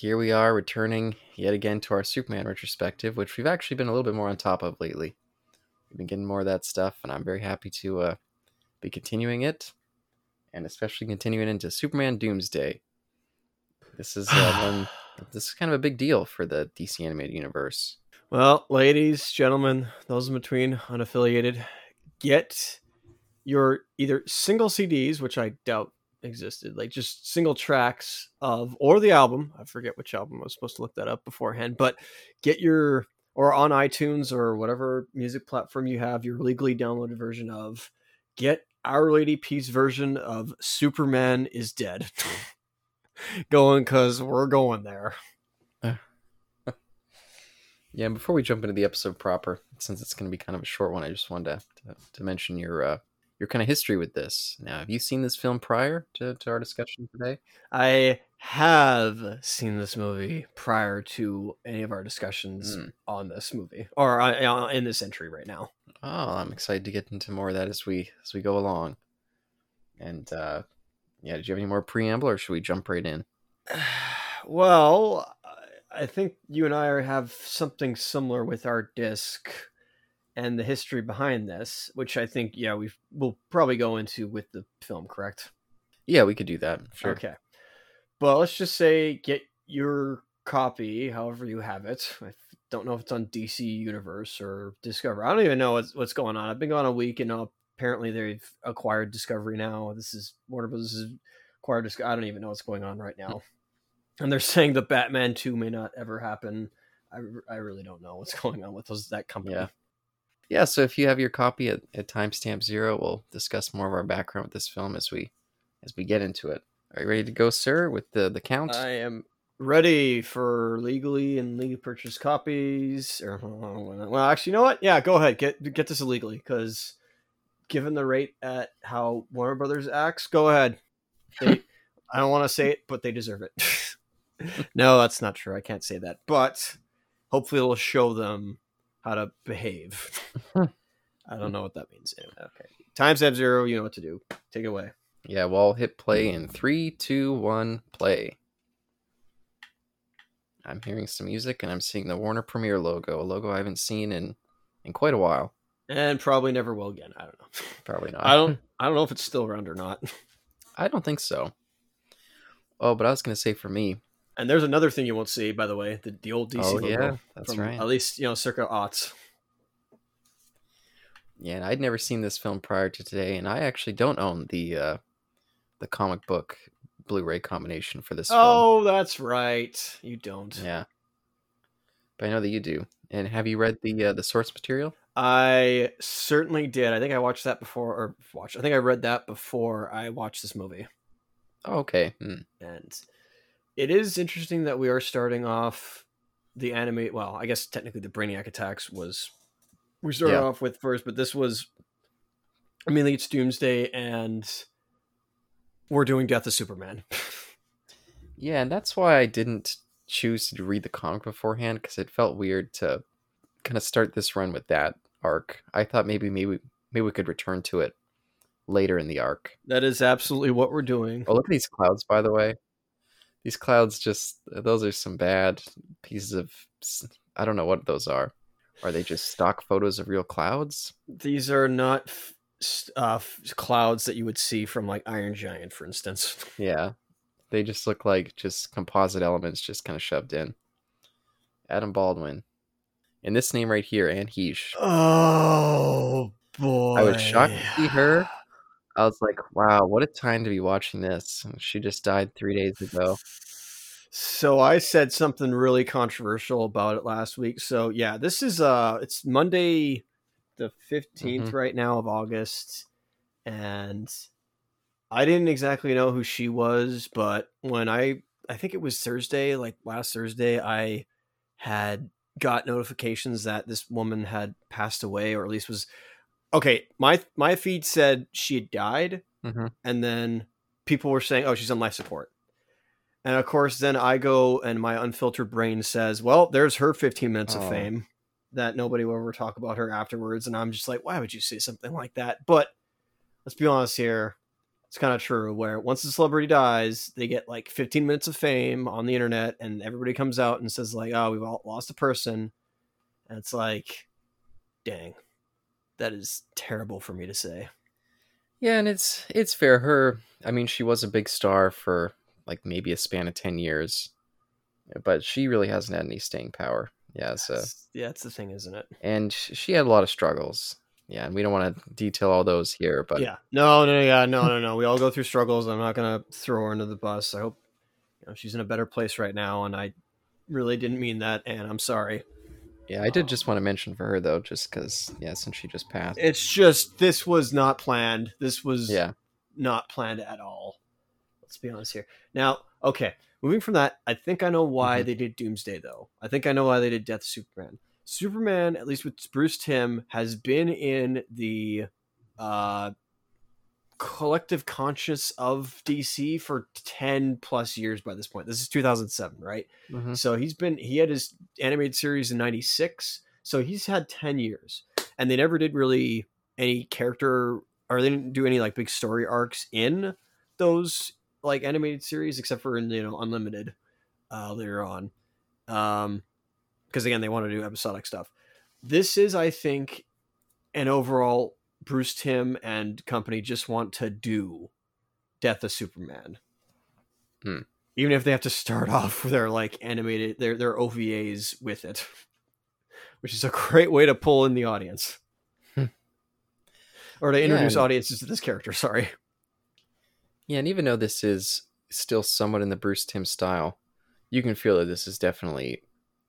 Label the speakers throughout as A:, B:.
A: here we are returning yet again to our Superman retrospective, which we've actually been a little bit more on top of lately. We've been getting more of that stuff, and I'm very happy to uh, be continuing it, and especially continuing into Superman Doomsday. This is uh, one. This is kind of a big deal for the DC animated universe.
B: Well, ladies, gentlemen, those in between, unaffiliated, get your either single CDs, which I doubt existed, like just single tracks of, or the album. I forget which album. I was supposed to look that up beforehand, but get your, or on iTunes or whatever music platform you have, your legally downloaded version of, get Our Lady Peace version of Superman is Dead. going because we're going there.
A: Yeah, and before we jump into the episode proper, since it's going to be kind of a short one, I just wanted to, to, to mention your uh, your kind of history with this. Now, have you seen this film prior to, to our discussion today?
B: I have seen this movie prior to any of our discussions
A: Mm.
B: on this movie or in this entry right now.
A: Oh, I'm excited to get into more of that as we as we go along. And uh, yeah, did you have any more preamble, or should we jump right in?
B: well, I think you and I have something similar with our disc and the history behind this, which I think yeah we will probably go into with the film. Correct?
A: Yeah, we could do that. Sure.
B: Okay. But let's just say get your copy, however you have it. I don't know if it's on DC Universe or Discover. I don't even know what's what's going on. I've been gone a week, and apparently they've acquired Discovery now. This is Warner Bros. has acquired Discovery. I don't even know what's going on right now. And they're saying the Batman Two may not ever happen. I, I really don't know what's going on with those that company.
A: Yeah. Yeah, so if you have your copy at, at timestamp zero, we'll discuss more of our background with this film as we as we get into it. Are you ready to go, sir, with the the count?
B: I am ready for legally and legally purchased copies. Or well, actually, you know what? Yeah, go ahead. Get get this illegally because given the rate at how Warner Brothers acts, go ahead. They, I don't want to say it, but they deserve it. no, that's not true. I can't say that, but hopefully, it'll show them how to behave. I don't know what that means. Anyway, okay. Times have zero. You know what to do. Take it away.
A: Yeah, well, hit play in three, two, one, play. I'm hearing some music and I'm seeing the Warner Premiere logo, a logo I haven't seen in in quite a while.
B: And probably never will again. I don't know.
A: Probably not.
B: I don't. I don't know if it's still around or not.
A: I don't think so. Oh, but I was gonna say for me.
B: And there's another thing you won't see, by the way, the, the old DC
A: oh yeah, that's right.
B: At least you know circa aughts.
A: Yeah, and I'd never seen this film prior to today, and I actually don't own the uh the comic book Blu-ray combination for this film.
B: Oh, that's right. You don't.
A: Yeah. But I know that you do. And have you read the uh, the source material?
B: I certainly did. I think I watched that before, or watched. I think I read that before I watched this movie.
A: Oh, okay. Hmm.
B: And it is interesting that we are starting off the anime. Well, I guess technically the Brainiac attacks was we started
A: Yeah.
B: off with first, but this was. I mean, it's Doomsday, and we're doing Death of Superman.
A: Yeah, and that's why I didn't choose to read the comic beforehand because it felt weird to kind of start this run with that arc. I thought maybe maybe maybe we could return to it later in the arc.
B: that is absolutely what we're doing.
A: Oh, look at these clouds, by the way. These clouds just those are some bad pieces of I don't know what those are. Are they just stock photos of real clouds?
B: These are not uh, clouds that you would see from like Iron Giant, for instance.
A: Yeah. They just look like just composite elements just kind of shoved in. Adam Baldwin. And this name right here, Anne Heche.
B: Oh boy!
A: I was shocked to see her. I was like, wow, what a time to be watching this. And she just died three days ago.
B: So I said something really controversial about it last week. So yeah, this is uh it's Monday the 15th
A: Mhm.
B: right now of August and I didn't exactly know who she was, but when I I think it was Thursday, like last Thursday, I had got notifications that this woman had passed away or at least was okay, my my feed said she had died
A: hmm
B: and then people were saying, "Oh, she's on life support." And of course, then I go and my unfiltered brain says, "Well, there's her 15 minutes of
A: Oh.
B: fame that nobody will ever talk about her afterwards." And I'm just like, "Why would you say something like that?" But let's be honest here. it's kind of true. Where once a celebrity dies, they get like 15 minutes of fame on the internet, and everybody comes out and says like, "Oh, we've all lost a person," and it's like, dang, that is terrible for me to say.
A: Yeah, and it's it's fair. Her, I mean, she was a big star for like maybe a span of ten years, but she really hasn't had any staying power. Yeah, so
B: That's- yeah, that's the thing, isn't it?
A: and she had a lot of struggles. Yeah, and we don't want to detail all those here, but
B: yeah, no, no, yeah, no, no, no. We all go through struggles. I'm not gonna throw her under the bus. I hope you know she's in a better place right now, and I really didn't mean that, and I'm sorry.
A: Yeah, I did just want to mention for her though, just because yeah, since she just passed.
B: It's just this was not planned. This was
A: Yeah,
B: not planned at all. Let's be honest here. Now, okay, moving from that, I think I know why
A: Mhm.
B: they did Doomsday though. I think I know why they did Death Superman. Superman, at least with Bruce Timm, has been in the uh collective conscious of DC for 10 plus years by this point. This is 2007, right?
A: Mhm.
B: So he's been he had his animated series in 96. So he's had 10 years. And they never did really any character or they didn't do any like big story arcs in those like animated series except for in you know Unlimited uh later on. Um because again they want to do episodic stuff. This is I think an overall Bruce Timm and company just want to do Death of Superman.
A: Hmm.
B: Even if they have to start off with their like animated their their OVAs with it. Which is a great way to pull in the audience.
A: Hmm.
B: or to introduce
A: and-
B: audiences to this character, sorry.
A: yeah, and even though this is still somewhat in the Bruce Timm style, you can feel that this is definitely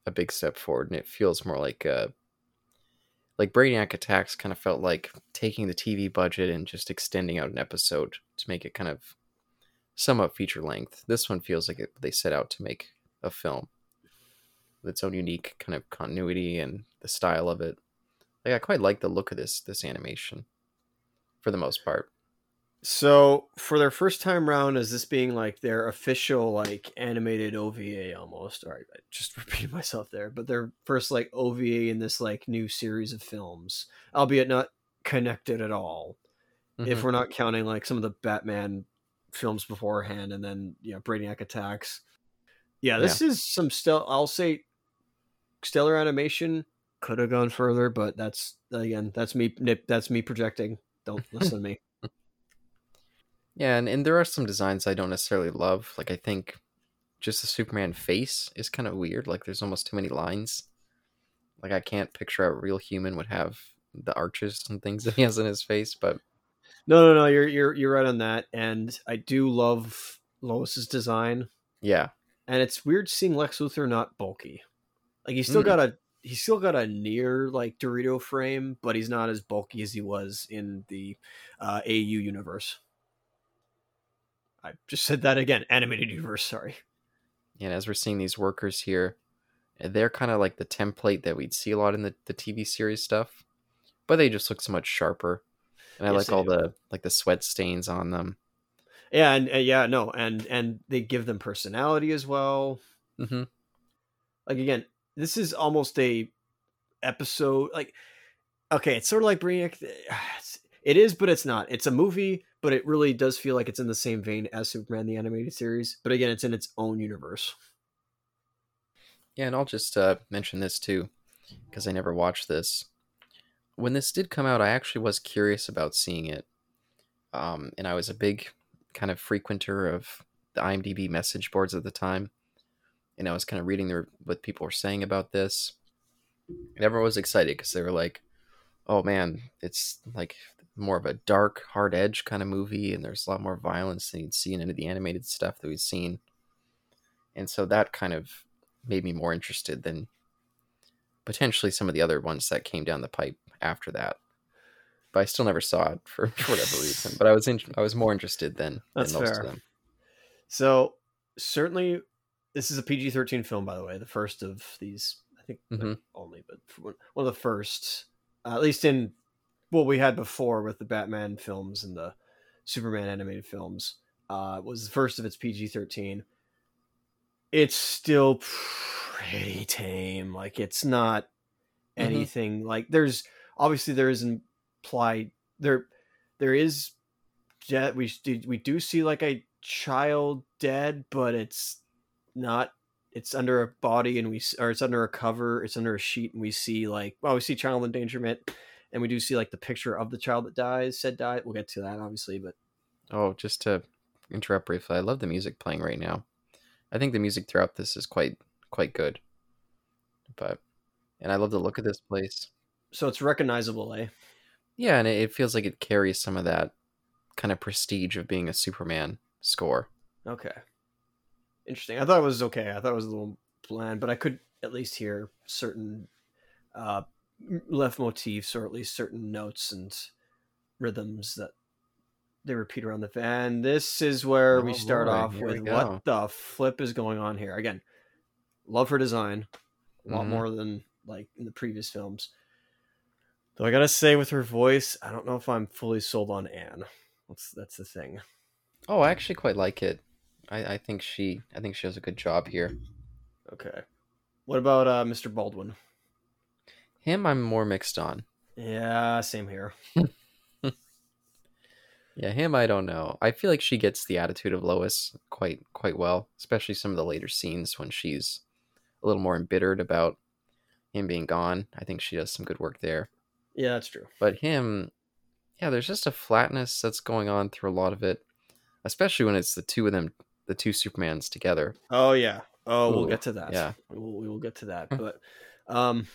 A: a big step forward, and it feels more like uh like Brainiac Attacks kind of felt like taking the TV budget and just extending out an episode to make it kind of somewhat feature length. This one feels like it, they set out to make a film with its own unique kind of continuity and the style of it. Like I quite like the look of this this animation for the most part.
B: So for their first time round, as this being like their official like animated OVA almost. All right, I just repeated myself there, but their first like OVA in this like new series of films, albeit not connected at all. If
A: Mhm.
B: we're not counting like some of the Batman films beforehand, and then you know Brainiac attacks. Yeah, this is some still. I'll say stellar animation could have gone further, but that's again that's me nip that's me projecting. Don't listen to me.
A: Yeah, and, and there are some designs I don't necessarily love. Like I think just the Superman face is kind of weird. Like there's almost too many lines. Like I can't picture a real human would have the arches and things that he has in his face, but
B: No, no, no. You're you're you're right on that, and I do love Lois's design,
A: yeah.
B: and it's weird seeing Lex Luthor not bulky. Like he's still
A: Mm.
B: got a he's still got a near like Dorito frame, but he's not as bulky as he was in the uh, AU universe. I just said that again. Animated universe. Sorry.
A: And as we're seeing these workers here, they're kind of like the template that we'd see a lot in the, the TV series stuff, but they just look so much sharper. And I
B: Yes,
A: like all
B: do.
A: the like the sweat stains on them.
B: Yeah, and, and yeah, no, and and they give them personality as well.
A: Mm-hmm.
B: like again this is almost a episode like okay it's sort of like it's- it is but it's not. It's a movie but it really does feel like it's in the same vein as Superman the animated series. But again it's in its own universe.
A: Yeah, and I'll just uh, mention this too, because I never watched this. When this did come out, I actually was curious about seeing it, um, and I was a big kind of frequenter of the IMDb message boards at the time, and I was kind of reading their, what people were saying about this, and everyone was excited because they were like, "Oh man, it's like more of a dark, hard edge kind of movie, and there's a lot more violence than you'd see in any of the animated stuff that we've seen." And so that kind of made me more interested than potentially some of the other ones that came down the pipe after that. But I still never saw it for, for whatever reason. But I was in, I was more interested than,
B: That's
A: than most
B: fair.
A: of them.
B: so certainly this is a PG-13 film by the way the first of these I think
A: Mhm.
B: only but one one of the first uh, at least in what we had before with the Batman films and the Superman animated films uh, was the first of its PG thirteen. It's still pretty tame. Like it's not
A: Mhm.
B: anything like there's obviously there is implied there there is dead. We do we do see like a child dead, but it's not. It's under a body, and we or it's under a cover. It's under a sheet, and we see like well, we see child endangerment, and we do see like the picture of the child that dies. Said died. We'll get to that obviously, but
A: Oh, just to interrupt briefly, I love the music playing right now. I think the music throughout this is quite quite good. But and I love the look of this place.
B: so it's recognizable, eh?
A: Yeah, and it, it feels like it carries some of that kind of prestige of being a Superman score.
B: Okay. Interesting. I thought it was okay. I thought it was a little bland, but I could at least hear certain uh, leitmotifs or at least certain notes and rhythms that they repeat around the van. This is where we
A: Oh,
B: start
A: boy,
B: off with what the flip is going on here. Again, love her design a lot
A: Mhm.
B: more than like in the previous films. Though I gotta say, with her voice, I don't know if I'm fully sold on Anne. That's that's the thing.
A: Oh, I actually quite like it. I, I think she I think she does a good job here.
B: Okay. What about uh, Mr. Baldwin?
A: Him I'm more mixed on.
B: Yeah, same here.
A: Yeah, him I don't know. I feel like she gets the attitude of Lois quite quite well, especially some of the later scenes when she's a little more embittered about him being gone. I think she does some good work there.
B: Yeah, that's true.
A: But him, yeah, there's just a flatness that's going on through a lot of it, especially when it's the two of them, the two Supermans together.
B: Oh yeah. Oh, we'll get to that.
A: yeah.
B: we will, we will get to that. But um,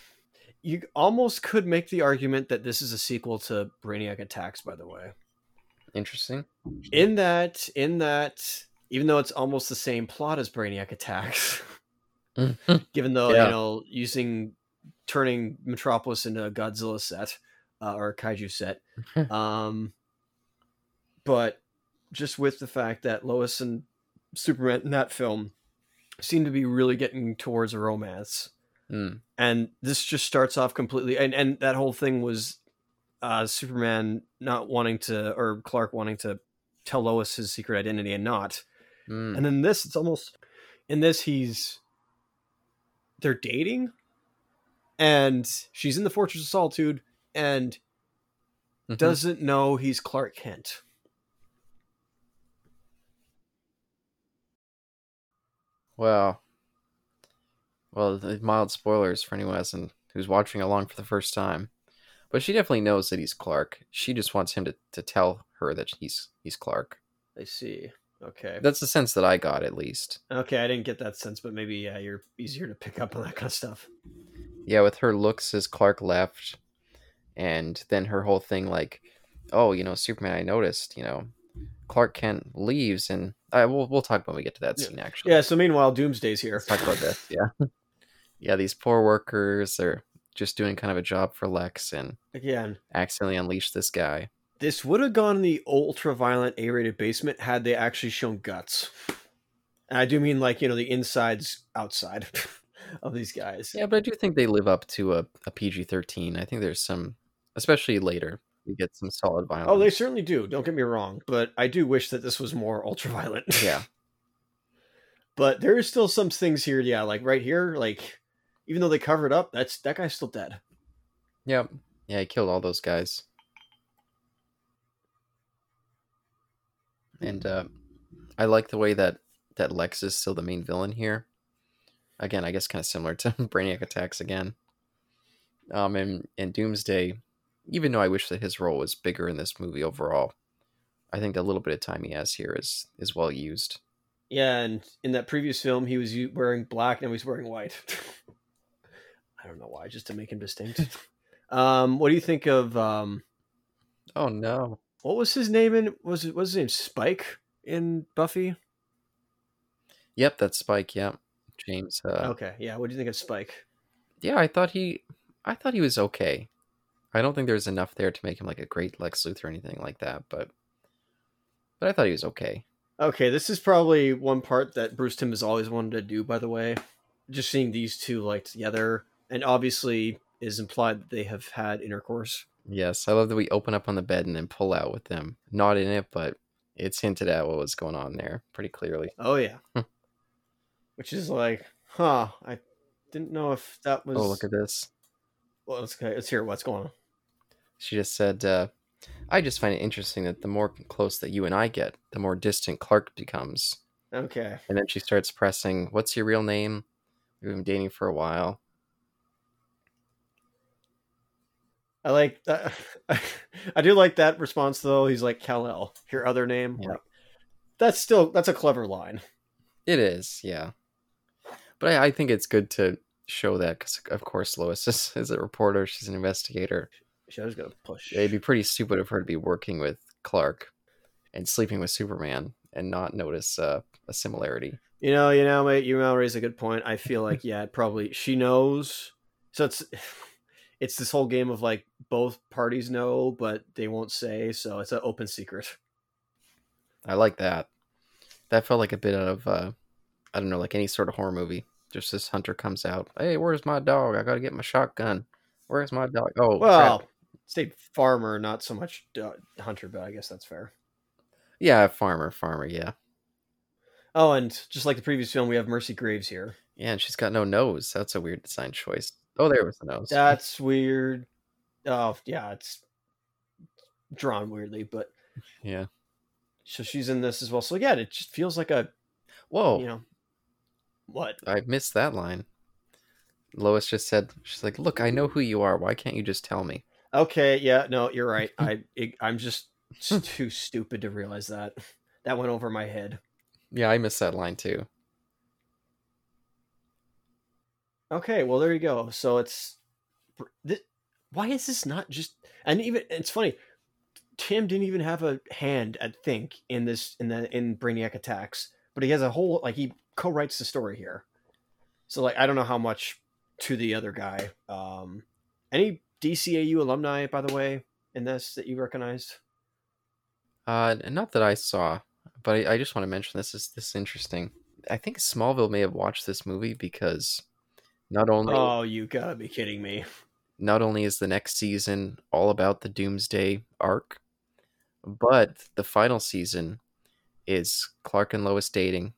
B: you almost could make the argument that this is a sequel to Brainiac Attacks. By the way,
A: Interesting.
B: in that, in that, even though it's almost the same plot as Brainiac Attacks, given though
A: Yeah.
B: you know using turning Metropolis into a Godzilla set uh, or a kaiju set, um, but just with the fact that Lois and Superman in that film seem to be really getting towards a romance,
A: Mm.
B: and this just starts off completely, and and that whole thing was uh, Superman not wanting to or Clark wanting to tell Lois his secret identity and not.
A: Mm.
B: And then this, it's almost in this he's they're dating, and she's in the Fortress of Solitude and
A: Mhm.
B: doesn't know he's Clark Kent.
A: Well, well, the mild spoilers for anyone hasn't who's watching along for the first time. But she definitely knows that he's Clark. She just wants him to, to tell her that he's he's Clark.
B: I see. Okay.
A: That's the sense that I got, at least.
B: Okay, I didn't get that sense, but maybe yeah, you're easier to pick up on that kind of stuff.
A: Yeah, with her looks as Clark left, and then her whole thing like, oh, you know, Superman. I noticed, you know, Clark Kent leaves, and I we'll we'll talk when we get to that
B: Yeah.
A: scene. Actually,
B: Yeah. So meanwhile, Doomsday's here.
A: Let's talk about this. Yeah, yeah. These poor workers are just doing kind of a job for Lex, and
B: Again,
A: accidentally unleash this guy.
B: this would have gone in the ultra violent A-rated basement had they actually shown guts. And I do mean like you know the insides outside of these guys.
A: Yeah, but I do think they live up to a, a PG thirteen. I think there's some, especially later, we get some solid violence.
B: Oh, they certainly do. Don't get me wrong, but I do wish that this was more ultra violent.
A: yeah,
B: but there is still some things here. Yeah, like right here, like even though they covered up, that's that guy's still dead.
A: yep, yeah. He killed all those guys, and uh, I like the way that that Lex is still the main villain here. Again, I guess kind of similar to Brainiac Attacks again. Um, and and Doomsday, even though I wish that his role was bigger in this movie overall, I think the little bit of time he has here is is well used.
B: Yeah, and in that previous film, he was wearing black and he's wearing white. I don't know why, just to make him distinct. um, what do you think of um,
A: Oh no.
B: what was his name in was it was his name Spike in Buffy?
A: Yep, that's Spike. Yep, James. Uh,
B: okay, yeah. What do you think of Spike?
A: Yeah, I thought he, I thought he was okay. I don't think there's enough there to make him like a great Lex Luthor or anything like that, but, but I thought he was okay.
B: Okay, this is probably one part that Bruce Timm has always wanted to do. By the way, just seeing these two like together, and obviously is implied that they have had intercourse.
A: Yes, I love that we open up on the bed and then pull out with them. Not in it, but it's hinted at what was going on there pretty clearly.
B: Oh yeah,
A: Hmm.
B: which is like, huh? I didn't know if that was.
A: Oh, look at this.
B: Well, let's, okay, let's hear what's going on.
A: She just said, uh, I just find it interesting that the more close that you and I get, the more distant Clark becomes.
B: Okay.
A: And then she starts pressing, What's your real name? We've been dating for a while.
B: I like that. I do like that response though. He's like Kal-El, your other name.
A: Yeah.
B: Like, that's still that's a clever line.
A: It is, yeah. But I, I think it's good to show that because, of course, Lois is, is a reporter. She's an investigator.
B: She was gonna push.
A: It'd be pretty stupid of her to be working with Clark and sleeping with Superman and not notice uh, a similarity.
B: You know, you know, mate. You now raise a good point. I feel like yeah, probably she knows. So it's it's this whole game of like both parties know, but they won't say. So it's an open secret.
A: I like that. That felt like a bit of, uh, I don't know, like any sort of horror movie. Just this hunter comes out. Hey, where's my dog? I gotta get my shotgun. Where's my dog? Oh,
B: Well,
A: crap.
B: state farmer, not so much hunter, but I guess that's fair.
A: yeah, farmer, farmer, yeah.
B: Oh, and just like the previous film, we have Mercy Graves here.
A: Yeah, and she's got no nose. That's a weird design choice. Oh, there was the nose.
B: That's weird. Oh, yeah, it's drawn weirdly, but
A: yeah.
B: so she's in this as well. So yeah, it just feels like a
A: Whoa,
B: you know what?
A: I missed that line. Lois just said, "She's like, look, I know who you are. Why can't you just tell me?"
B: Okay, yeah, no, you're right. I it, I'm just too stupid to realize that. That went over my head.
A: Yeah, I missed that line too.
B: Okay, well there you go. So it's this, why is this not just and even it's funny. Timm didn't even have a hand at think in this in the in Brainiac attacks, but he has a whole like he co-writes the story here. So like I don't know how much to the other guy. Um any DCAU alumni by the way in this that you recognized?
A: Uh, not that I saw, but I, I just want to mention this is this is interesting. I think Smallville may have watched this movie because not only
B: Oh, you gotta be kidding me.
A: not only is the next season all about the Doomsday arc, but the final season is Clark and Lois dating,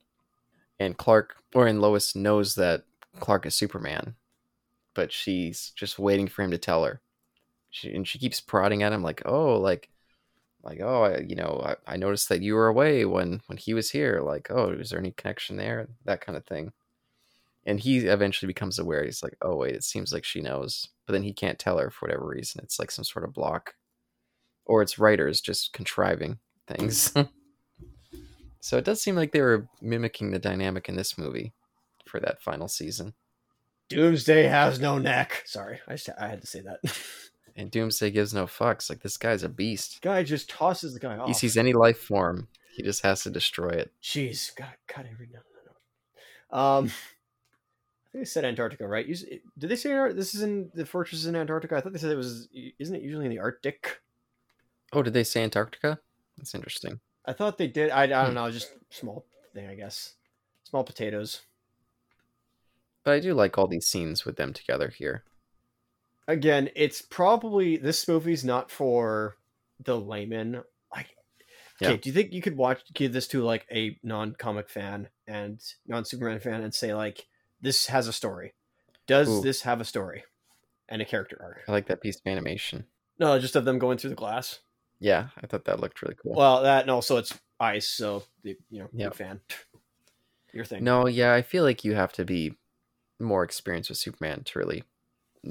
A: and Clark or and Lois knows that Clark is Superman, but she's just waiting for him to tell her. She and she keeps prodding at him like, "Oh, like, like, oh, I, you know, I, I noticed that you were away when when he was here. Like, oh, is there any connection there? That kind of thing." And he eventually becomes aware. He's like, "Oh, wait, it seems like she knows." But then he can't tell her for whatever reason. It's like some sort of block, or it's writers just contriving things. so it does seem like they were mimicking the dynamic in this movie for that final season.
B: Doomsday has no neck. Sorry, I just, I had to say that.
A: And Doomsday gives no fucks. Like this guy's a beast.
B: guy just tosses the guy off.
A: He sees any life form, he just has to destroy it.
B: Jeez, got cut every now and then. Um, I think they said Antarctica, right? Did they say this is in the fortress in Antarctica? I thought they said it was. Isn't it usually in the Arctic?
A: Oh, did they say Antarctica? That's interesting.
B: I thought they did. I, I don't
A: Hmm.
B: know. Just small thing, I guess. Small potatoes.
A: But I do like all these scenes with them together here.
B: Again, it's probably this movie's not for the layman. Like, okay,
A: Yeah.
B: do you think you could watch give this to like a non-comic fan and non-Superman fan and say like this has a story? Does
A: Ooh.
B: this have a story and a character arc?
A: I like that piece of animation.
B: No, just of them going through the glass.
A: Yeah, I thought that looked really cool.
B: Well, that and also it's ice, so the you know,
A: Yep.
B: big fan. Your thing.
A: no, yeah, I feel like you have to be more experienced with Superman to really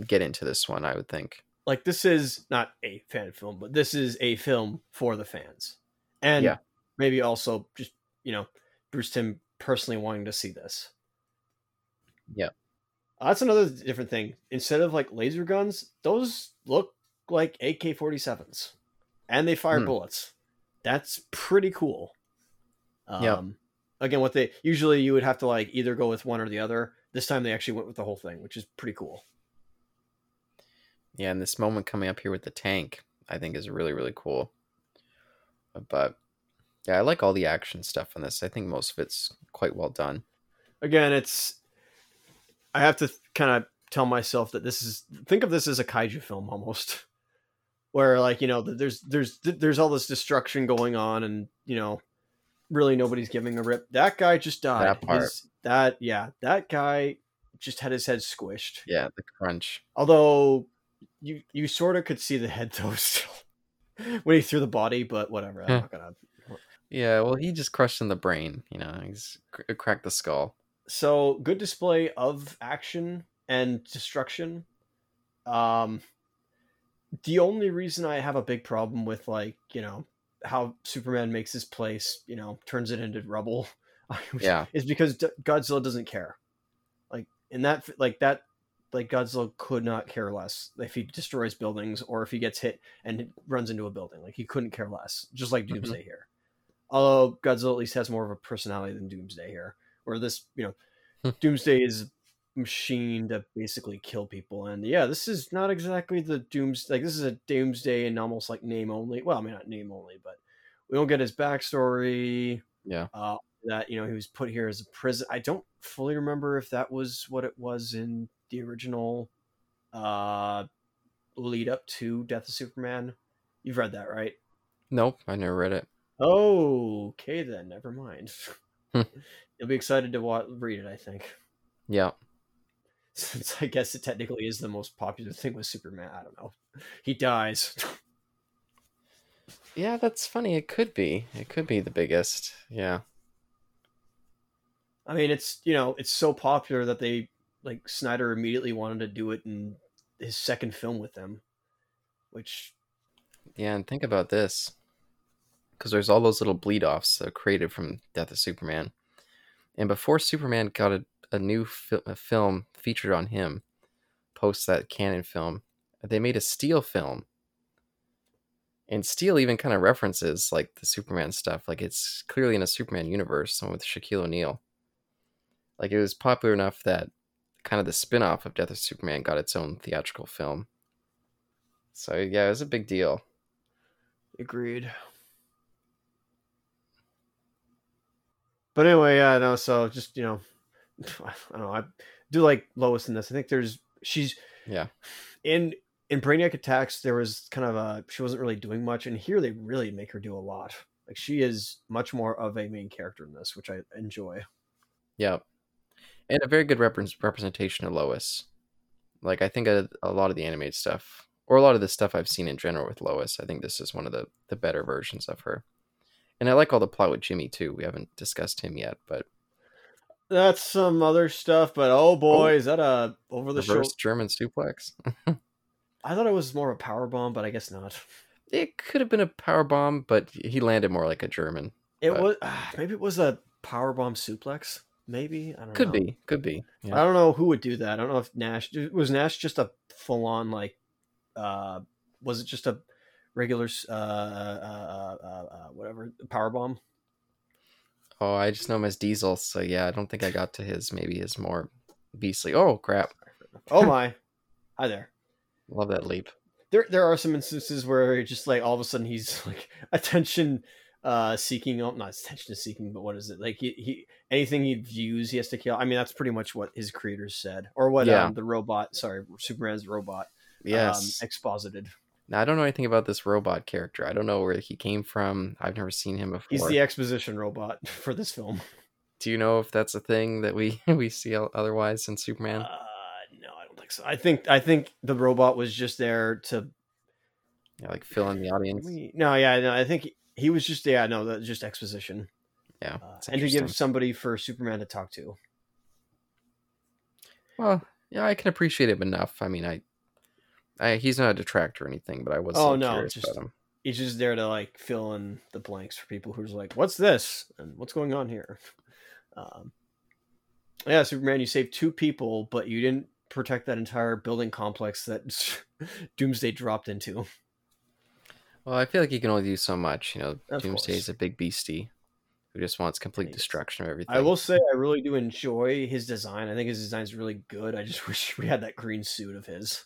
A: get into this one, I would think.
B: Like this is not a fan film, but this is a film for the fans. And
A: Yeah.
B: maybe also just, you know, Bruce Timm personally wanting to see this.
A: Yeah.
B: Uh, that's another different thing. Instead of like laser guns, those look like AK 47s. And they fire
A: Hmm.
B: bullets. That's pretty cool. Um
A: Yep.
B: again what they usually you would have to like either go with one or the other. This time they actually went with the whole thing, which is pretty cool.
A: Yeah, and this moment coming up here with the tank, I think is really, really cool. But yeah, I like all the action stuff in this. I think most of it's quite well done.
B: again it's i have to kind of tell myself that this is think of this as a kaiju film almost where like you know there's there's there's all this destruction going on and you know really nobody's giving a rip that guy just died
A: That part.
B: His- that yeah that guy just had his head squished
A: Yeah, the crunch.
B: although you you sort of could see the head though still when he threw the body, but whatever. I'm not gonna.
A: Yeah, well, he just crushed in the brain. You know, he's cr- cracked the skull.
B: So good display of action and destruction. Um, the only reason I have a big problem with like you know how Superman makes his place, you know, turns it into rubble,
A: Yeah.
B: is because D- Godzilla doesn't care. Like in that, like that, like Godzilla could not care less if he destroys buildings or if he gets hit and runs into a building. Like he couldn't care less, just like
A: Mhm.
B: Doomsday here. Although Godzilla at least has more of a personality than Doomsday here, where this, you know,
A: Hmm.
B: Doomsday is machine to basically kill people. And yeah, this is not exactly the Dooms like this is a Doomsday and almost like name only. Well, I mean not name only, but we don't get his backstory.
A: Yeah.
B: Uh that, you know, he was put here as a prison. I don't fully remember if that was what it was in the original uh lead up to Death of Superman. You've read that, right?
A: Nope, I never read it.
B: Okay, then never mind.
A: Hmm.
B: You'll be excited to wa read it, I think.
A: Yeah.
B: Since I guess it technically is the most popular thing with Superman. I don't know. He dies.
A: Yeah, that's funny. It could be. It could be the biggest. Yeah.
B: I mean, it's you know, it's so popular that they like Snyder immediately wanted to do it in his second film with them, which
A: Yeah, and think about this. Because there's all those little bleed offs that are created from Death of Superman. And before Superman got a, a new fi- a film featured on him, post that Cannon film, they made a Steel film. And Steel even kind of references like the Superman stuff. Like it's clearly in a Superman universe, one with Shaquille O'Neal. Like it was popular enough that kind of the spin off of Death of Superman got its own theatrical film. So yeah, it was a big deal.
B: agreed. But anyway, yeah, no. So just you know, I don't know. I do like Lois in this. I think there's she's
A: Yeah.
B: in in Brainiac Attacks. There was kind of a she wasn't really doing much, and here they really make her do a lot. Like she is much more of a main character in this, which I enjoy.
A: Yeah, and a very good repre- representation of Lois. Like I think a, a lot of the animated stuff, or a lot of the stuff I've seen in general with Lois, I think this is one of the the better versions of her. And I like all the plot with Jimmy too. We haven't discussed him yet, but
B: That's some other stuff, but oh boy, is that a over the shoulder?
A: German suplex.
B: I thought it was more of a power bomb, but I guess not.
A: It could have been a power bomb, but he landed more like a German.
B: It
A: But-
B: was ah, maybe it was a power bomb suplex. Maybe I don't
A: Could
B: know.
A: Could be, could be.
B: I don't know who would do that. I don't know if Nash was Nash just a full on like uh was it just a regular uh uh, uh, uh, uh whatever power bomb?
A: Oh, I just know him as Diesel, so yeah, I don't think I got to his. Maybe his more beastly. Oh crap!
B: Oh my. Hi there.
A: Love that leap.
B: There there are some instances where just like all of a sudden he's like attention uh seeking oh, not attention seeking but what is it like he, he anything he views he has to kill i mean that's pretty much what his creators said or what
A: Yeah.
B: um, the robot sorry superman's robot
A: Yes.
B: um, exposited
A: Now I don't know anything about this robot character. I don't know where he came from. I've never seen him before.
B: he's the exposition robot for this film
A: Do you know if that's a thing that we we see otherwise in Superman?
B: uh no i don't think so i think i think the robot was just there to
A: yeah, like fill in the audience.
B: no yeah no, i think he, was just yeah no just exposition
A: Yeah,
B: uh, and to give somebody for superman to talk to
A: Well, yeah, I can appreciate him enough. I mean, I, I he's not a detractor or anything, but I was
B: Oh, no,
A: curious
B: just- he's just there to like fill in the blanks for people who's like, "What's this?" and "What's going on here?" Um, yeah, Superman, you saved two people, but you didn't protect that entire building complex that Doomsday dropped into.
A: Well, I feel like he can only do so much. You know,
B: Of
A: Doomsday
B: course.
A: is a big beastie who just wants complete destruction of everything.
B: I will say, I really do enjoy his design. I think his design is really good. I just wish we had that green suit of his.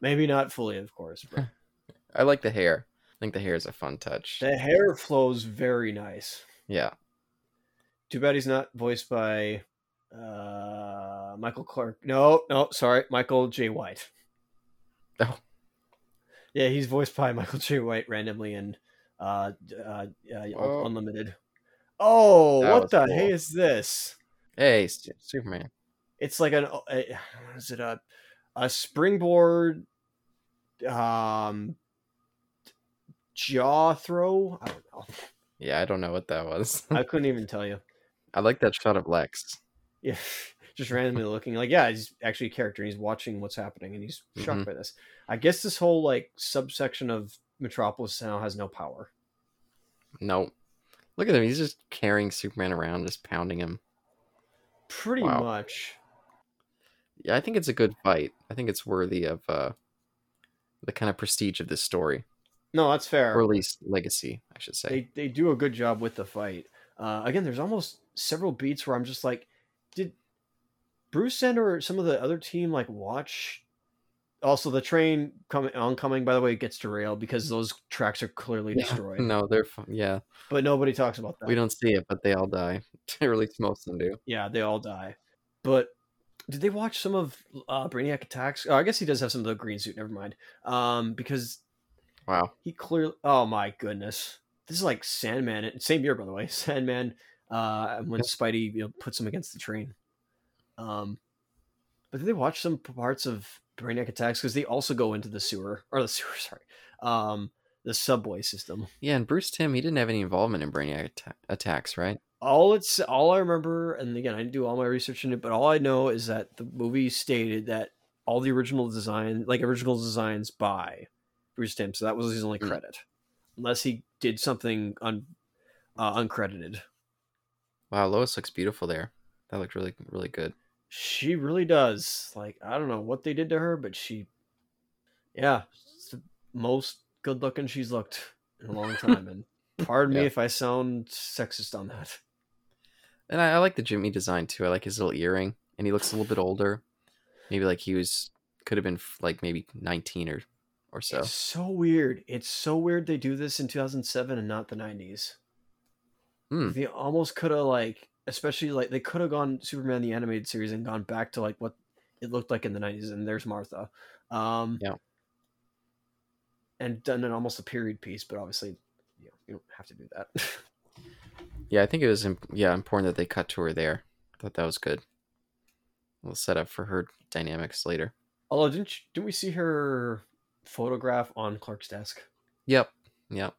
B: Maybe not fully, of course, but
A: I like the hair. I think the hair is a fun touch.
B: the hair flows very nice.
A: Yeah.
B: Too bad he's not voiced by uh, Michael Clark. No, no, sorry, Michael Jai White.
A: Oh.
B: Yeah, he's voiced by Michael Jai White randomly in uh, uh, uh, Unlimited. Oh,
A: That
B: what the
A: cool.
B: hey is this?
A: Hey, Superman.
B: It's like an what is it a a springboard um jaw throw. I don't know.
A: Yeah, I don't know what that was.
B: I couldn't even tell you.
A: I like that shot of Lex.
B: Yeah, just randomly looking like yeah, he's actually a character. and He's watching what's happening and he's shocked
A: Mhm.
B: by this. I guess this whole like subsection of Metropolis now has no power.
A: No. Look at him. He's just carrying Superman around, just pounding him.
B: Pretty
A: Wow.
B: much.
A: Yeah, I think it's a good fight. I think it's worthy of uh, the kind of prestige of this story,
B: No, that's fair.
A: or at least legacy, I should say.
B: they they do a good job with the fight. Uh, again, there's almost several beats where I'm just like, did Bruce and or some of the other team like watch? Also, the train coming oncoming, by the way, gets derailed because those tracks are clearly
A: Yeah.
B: destroyed.
A: no, they're yeah.
B: But nobody talks about that.
A: We don't see it, but they all die. or at least most of them do.
B: Yeah, they all die. But did they watch some of uh, Brainiac attacks? Oh, I guess he does have some of the green suit. Never mind. Um, because
A: Wow.
B: he clearly. Oh my goodness, this is like Sandman. Same year, by the way. Sandman. Uh, when. Spidey you know, puts him against the train. Um, but did they watch some parts of Brainiac attacks? Because they also go into the sewer or the sewer. Sorry, um, the subway system.
A: Yeah, and Bruce Timm, he didn't have any involvement in Brainiac atta- attacks, right?
B: All it's all I remember, and again, I didn't do all my research in it, but all I know is that the movie stated that all the original design, like original designs by Bruce Timm, so that was his only
A: Mm.
B: credit, unless he did something un, uh, uncredited.
A: Wow, Lois looks beautiful there. That looked really, really good.
B: She really does. Like I don't know what they did to her, but she, yeah, it's the most good looking she's looked in a long time. And pardon me if I sound sexist on that.
A: And I, I like the Jimmy design too. I like his little earring, and he looks a little bit older. Maybe like he was could have been like maybe nineteen or or so.
B: It's so weird. It's so weird they do this in 2007 and not the 90s.
A: Hmm.
B: They almost could have like, especially like they could have gone Superman the animated series and gone back to like what it looked like in the 90s. And there's Martha. Um,
A: Yeah.
B: And done an almost a period piece, but obviously, you, know, you don't have to do that.
A: Yeah, I think it was yeah important that they cut to her there. I thought that was good. We'll set up for her dynamics later.
B: Although didn't you, didn't we see her photograph on Clark's desk?
A: Yep, yep.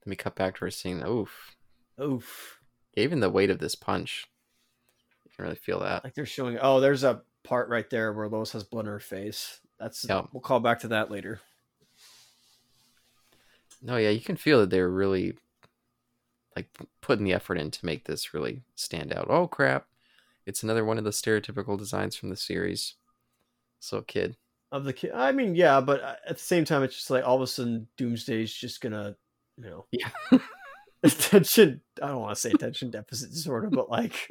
A: Let me cut back to her scene. Oof,
B: Oof!
A: even the weight of this punch, you can really feel that.
B: Like they're showing. Oh, there's a part right there where Lois has blood in her face. That's
A: Yeah.
B: we'll call back to that later.
A: No, yeah, you can feel that they're really like putting the effort in to make this really stand out. Oh crap! It's another one of the stereotypical designs from the series. So kid.
B: of the kid. I mean, yeah, but uh, at the same time, it's just like all of a sudden Doomsday's just gonna, you know,
A: Yeah.
B: attention. I don't want to say attention deficit disorder, but like,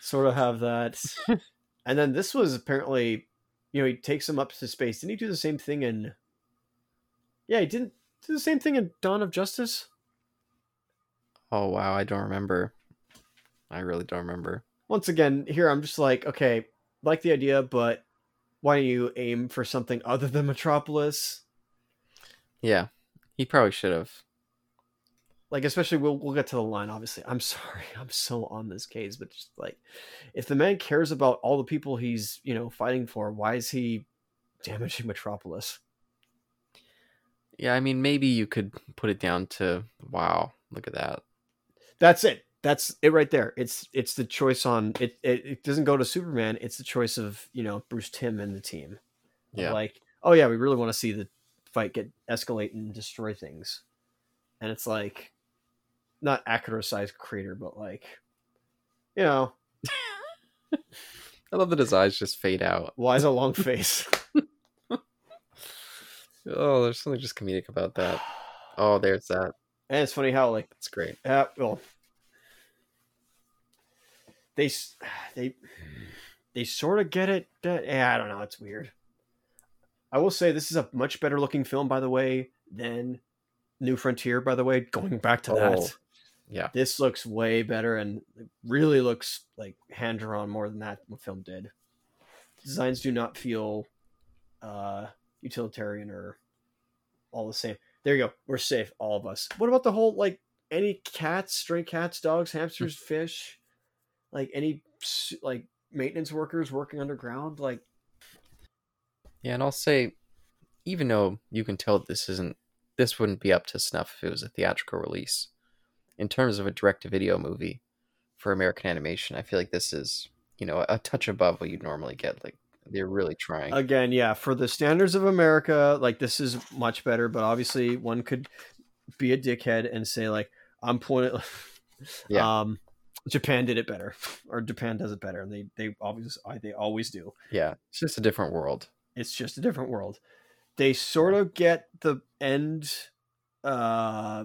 B: sort of have that. And then this was apparently, you know, he takes him up to space. Didn't he do the same thing in? Yeah, he didn't do the same thing in Dawn of Justice.
A: Oh wow, I don't remember. I really don't remember.
B: Once again, here I'm just like, okay, like the idea, but why don't you aim for something other than Metropolis?
A: Yeah, he probably should have.
B: like especially we'll we'll get to the line obviously i'm sorry i'm so on this case but just like if the man cares about all the people he's you know fighting for why is he damaging metropolis
A: Yeah, I mean maybe you could put it down to wow, look at that.
B: That's it that's it right there it's it's the choice on it it, it doesn't go to superman it's the choice of you know bruce timm and the team
A: Yeah.
B: like oh yeah we really want to see the fight get escalate and destroy things and it's like not acura sized crater but like you know
A: I love that his eyes just fade out.
B: why is a long face
A: Oh, there's something just comedic about that. Oh, there's that.
B: And it's funny how like
A: That's great.
B: uh, well they they they sort of get it. That, yeah, I don't know. It's weird. I will say this is a much better looking film, by the way, than New Frontier. By the way, going back to
A: Oh.
B: that,
A: Yeah.
B: this looks way better and really looks like hand drawn more than that film did. Designs do not feel uh, utilitarian or all the same. There you go. We're safe, all of us. What about the whole like any cats, stray cats, dogs, hamsters, hmm. fish, like any like maintenance workers working underground? Like
A: Yeah, and I'll say, even though you can tell this isn't this wouldn't be up to snuff if it was a theatrical release. In terms of a direct to video movie for American animation, I feel like this is, you know, a touch above what you'd normally get. Like they're really trying.
B: Again, yeah, for the standards of America, like this is much better, but obviously one could be a dickhead and say like I'm pointing
A: Yeah.
B: um Japan did it better or Japan does it better and they they obviously they always do.
A: yeah, it's just a different world.
B: It's just a different world. They sort of get the end uh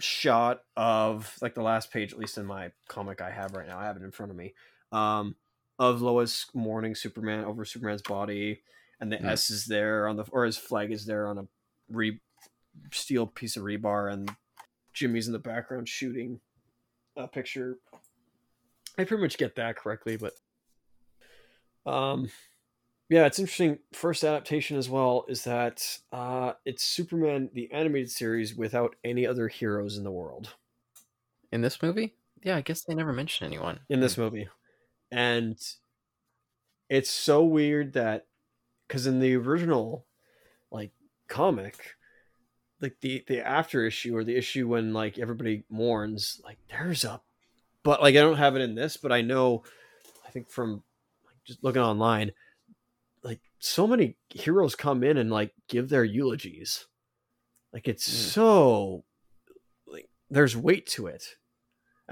B: shot of like the last page at least in my comic I have right now. I have it in front of me. Um of Lois mourning Superman over Superman's body and the
A: Mm.
B: S is there on the or his flag is there on a re steel piece of rebar and Jimmy's in the background shooting a picture. I pretty much get that correctly, but um yeah, it's interesting. First adaptation as well is that uh it's Superman the animated series without any other heroes in the world
A: In this movie, yeah, I guess they never mention anyone
B: in this movie. And it's so weird that cuz in the original like comic like the the after issue or the issue when like everybody mourns like there's a but like I don't have it in this but I know I think from like, just looking online like so many heroes come in and like give their eulogies like it's
A: Mm.
B: so like there's weight to it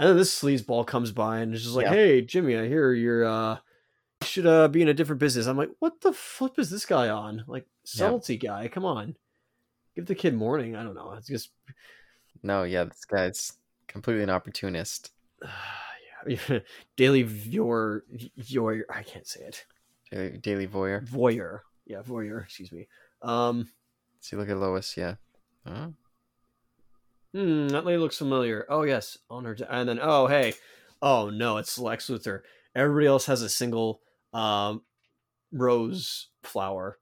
B: and then this sleazeball comes by and is just like
A: Yeah.
B: hey jimmy i hear you're uh you should uh be in a different business i'm like what the flip is this guy on like subtlety guy come on give the kid morning i don't know it's just
A: No, yeah, this guy's completely an opportunist.
B: yeah daily viewer viewer i can't say it
A: Daily, Daily Voyeur.
B: voyeur yeah voyeur excuse me um
A: See, look at Lois. Yeah. Oh,
B: Hmm, that lady looks familiar. Oh yes, on her. And then oh hey, oh no, it's Lex Luthor. Everybody else has a single um, rose flower,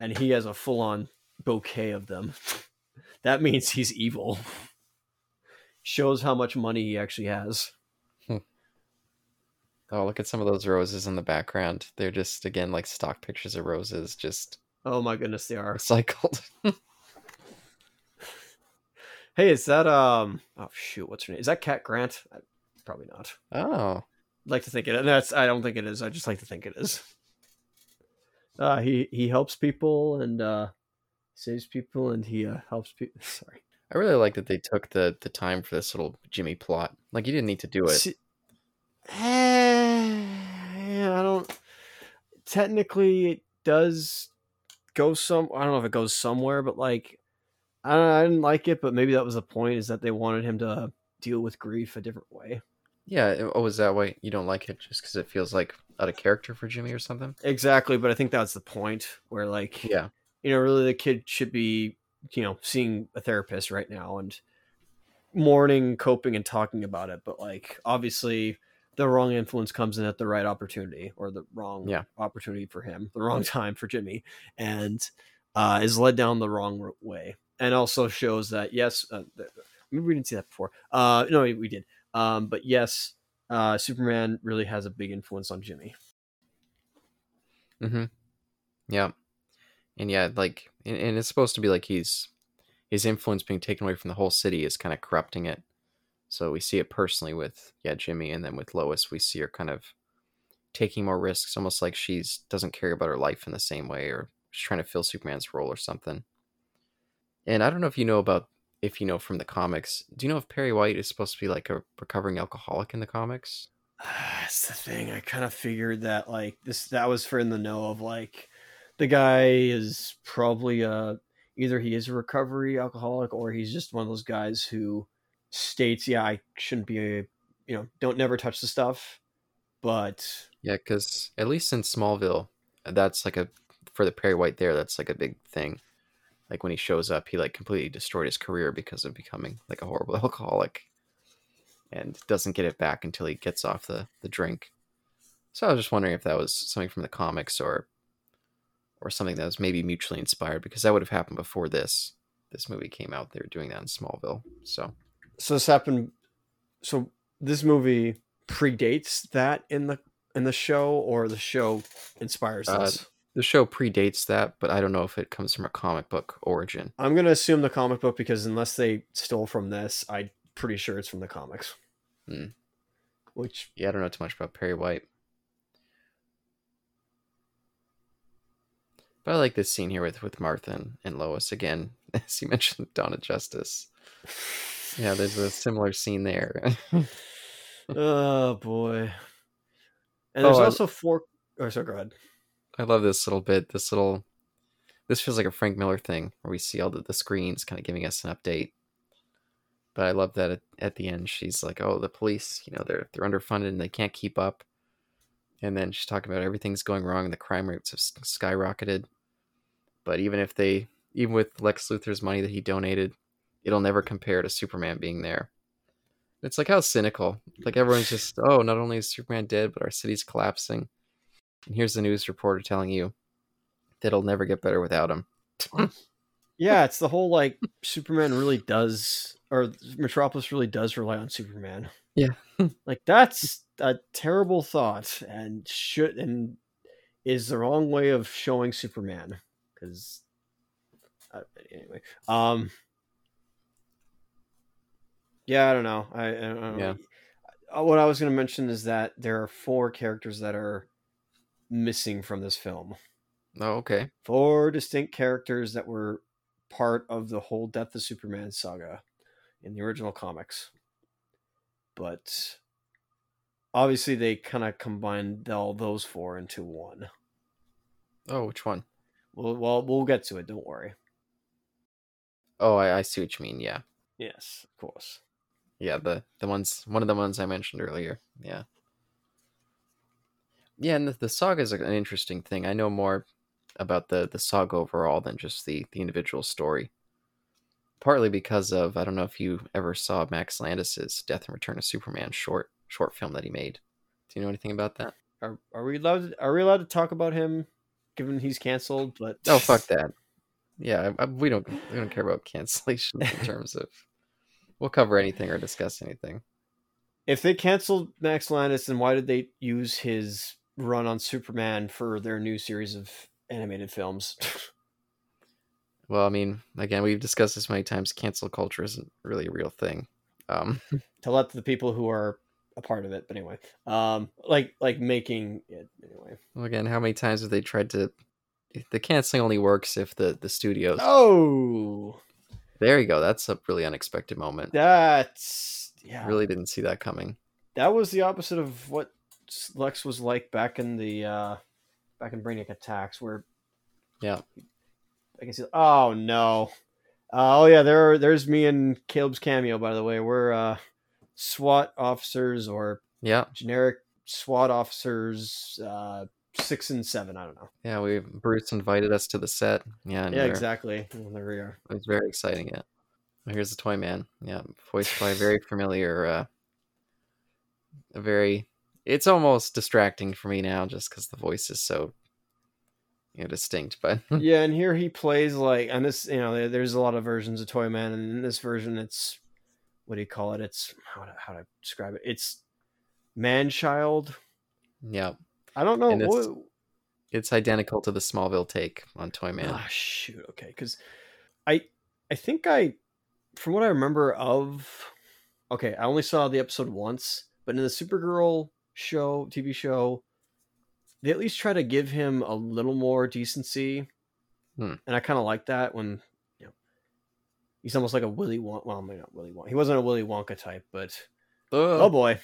B: and he has a full-on bouquet of them. that means he's evil. Shows how much money he actually has.
A: oh, look at some of those roses in the background. They're just again like stock pictures of roses, just
B: Oh my goodness, they are.
A: recycled.
B: Hey, is that um? Oh shoot, what's her name? Is that Cat Grant? I, probably not.
A: oh,
B: like to think it. That's I don't think it is. I just like to think it is. Uh, he he helps people and uh, saves people, and he uh, helps people. Sorry,
A: I really like that they took the the time for this little Jimmy plot. Like you didn't need to do it.
B: See- Eh, yeah, I don't. Technically, it does go some. I don't know if it goes somewhere, but like, I, don't, I didn't like it. But maybe that was the point: is that they wanted him to deal with grief a different way.
A: Yeah. it- Oh, is that why you don't like it? Just because it feels like out of character for Jimmy or something?
B: Exactly, but I think that's the point where like
A: Yeah.
B: you know, really the kid should be, you know, seeing a therapist right now and mourning, coping, and talking about it. But like, obviously, the wrong influence comes in at the right opportunity, or the wrong
A: Yeah.
B: opportunity for him, the wrong time for Jimmy, and uh, is led down the wrong way. And also shows that yes, uh, maybe we didn't see that before. Uh, no, we we did. Um, but yes, uh, Superman really has a big influence on Jimmy.
A: Mm-hmm. Yeah. And yeah, like, and, and it's supposed to be like he's his influence being taken away from the whole city is kind of corrupting it. So we see it personally with yeah Jimmy, and then with Lois, we see her kind of taking more risks, almost like she's doesn't care about her life in the same way, or she's trying to fill Superman's role or something. And I don't know if you know about if you know from the comics. Do you know if Perry White is supposed to be like a recovering alcoholic in the comics?
B: Ah, that's the thing. I kind of figured that like this that was for in the know of like the guy is probably a either he is a recovery alcoholic or he's just one of those guys who states, yeah, I shouldn't be a you know, don't never touch the stuff. But
A: Yeah, because at least in Smallville, that's like a for the Perry White there. That's like a big thing. Like when he shows up, he like completely destroyed his career because of becoming like a horrible alcoholic, and doesn't get it back until he gets off the the drink. So I was just wondering if that was something from the comics or or something that was maybe mutually inspired because that would have happened before this this movie came out. They were doing that in Smallville. So
B: so this happened so this movie predates that in the in the show or the show inspires
A: Uh,
B: this.
A: The show predates that, but I don't know if it comes from a comic book origin.
B: I'm gonna assume the comic book because unless they stole from this, I'm pretty sure it's from the comics.
A: Hmm.
B: Which
A: Yeah, I don't know too much about Perry White. But I like this scene here with, with Martha and, and Lois again. As you mentioned, Dawn of Justice. Yeah, there's a similar scene there.
B: oh boy. And there's
A: Oh, I-
B: also four. Oh, so go ahead.
A: I love this little bit. This little. This feels like a Frank Miller thing where we see all the, the screens kind of giving us an update. But I love that at, at the end she's like, "Oh, the police, you know, they're they're underfunded and they can't keep up." And then she's talking about everything's going wrong and the crime rates have skyrocketed. But even if they, even with Lex Luthor's money that he donated, it'll never compare to Superman being there. It's like how cynical. Like everyone's just, oh, not only is Superman dead, but our city's collapsing. And here's the news reporter telling you that it'll never get better without him.
B: Yeah, it's the whole like Superman really does, or Metropolis really does rely on Superman.
A: Yeah.
B: like that's a terrible thought, and should and is the wrong way of showing Superman because uh, anyway, um, yeah, I don't know. I, I don't know.
A: Yeah.
B: Uh, What I was going to mention is that there are four characters that are missing from this film
A: Oh, okay.
B: four distinct characters that were part of the whole Death of Superman saga in the original comics. But obviously, they kind of combined all those four into one.
A: Oh, which one?
B: Well, well, we'll get to it. Don't worry.
A: Oh, I, I see what you mean. Yeah,
B: Yes, of course.
A: yeah. The the ones, one of the ones I mentioned earlier. Yeah, yeah. And the, the saga is an interesting thing. I know more about the the saga overall than just the the individual story. Partly because of I don't know if you ever saw Max Landis's Death and Return of Superman short short film that he made. Do you know anything about that?
B: Are, are we allowed? Are we allowed to talk about him, given he's canceled? But
A: Oh fuck that. Yeah, I, I- we don't we don't care about cancellation in terms of we'll cover anything or discuss anything.
B: If they canceled Max Landis, then why did they use his run on Superman for their new series of animated films?
A: Well, I mean, again, we've discussed this many times. Cancel culture isn't really a real thing. Um,
B: to let the people who are a part of it. But anyway, um, like like making it anyway.
A: well, again, how many times have they tried to? The canceling only works if the the studios.
B: Oh,
A: There you go. That's a really unexpected moment.
B: that's yeah.
A: Really didn't see that coming.
B: that was the opposite of what Lex was like back in the uh back in Brainiac Attacks, where
A: Yeah.
B: I can see. Oh no. Uh, oh yeah, there. There's me and Caleb's cameo. By the way, we're uh, SWAT officers or
A: Yeah,
B: generic SWAT officers, uh, six and seven. I don't know.
A: yeah. We Bruce invited us to the set. Yeah,
B: yeah, exactly. Well, there we are.
A: It was very exciting. Yeah. Here's the Toy Man. Yeah, voiced by a very familiar, uh, a very. It's almost distracting for me now, just because the voice is so, you know, distinct. But
B: yeah, and here he plays like, and this, you know, there's a lot of versions of Toy Man, and in this version, it's what do you call it? It's how to, how to describe it? It's man child.
A: yeah,
B: I don't know.
A: It's-
B: what,
A: it's identical to the Smallville take on Toy Man.
B: Ah, shoot. Okay, because I I think I, from what I remember of, okay, I only saw the episode once, but in the Supergirl show, TV show, they at least try to give him a little more decency,
A: Hmm.
B: and I kind of like that when you know he's almost like a Willy Wonka. Well, maybe not Willy Wonka. He wasn't a Willy Wonka type, but oh boy,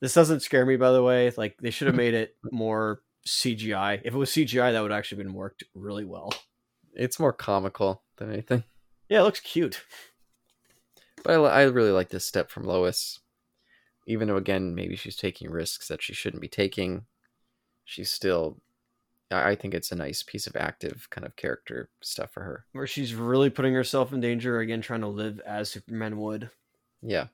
B: this doesn't scare me. By the way, like they should have made it more CGI. If it was CGI, that would actually been worked really well.
A: it's more comical than anything.
B: Yeah, it looks cute.
A: But I, I really like this step from Lois. Even though, again, maybe she's taking risks that she shouldn't be taking, she's still. I think it's a nice piece of active kind of character stuff for her.
B: Where she's really putting herself in danger again, trying to live as Superman would.
A: Yeah.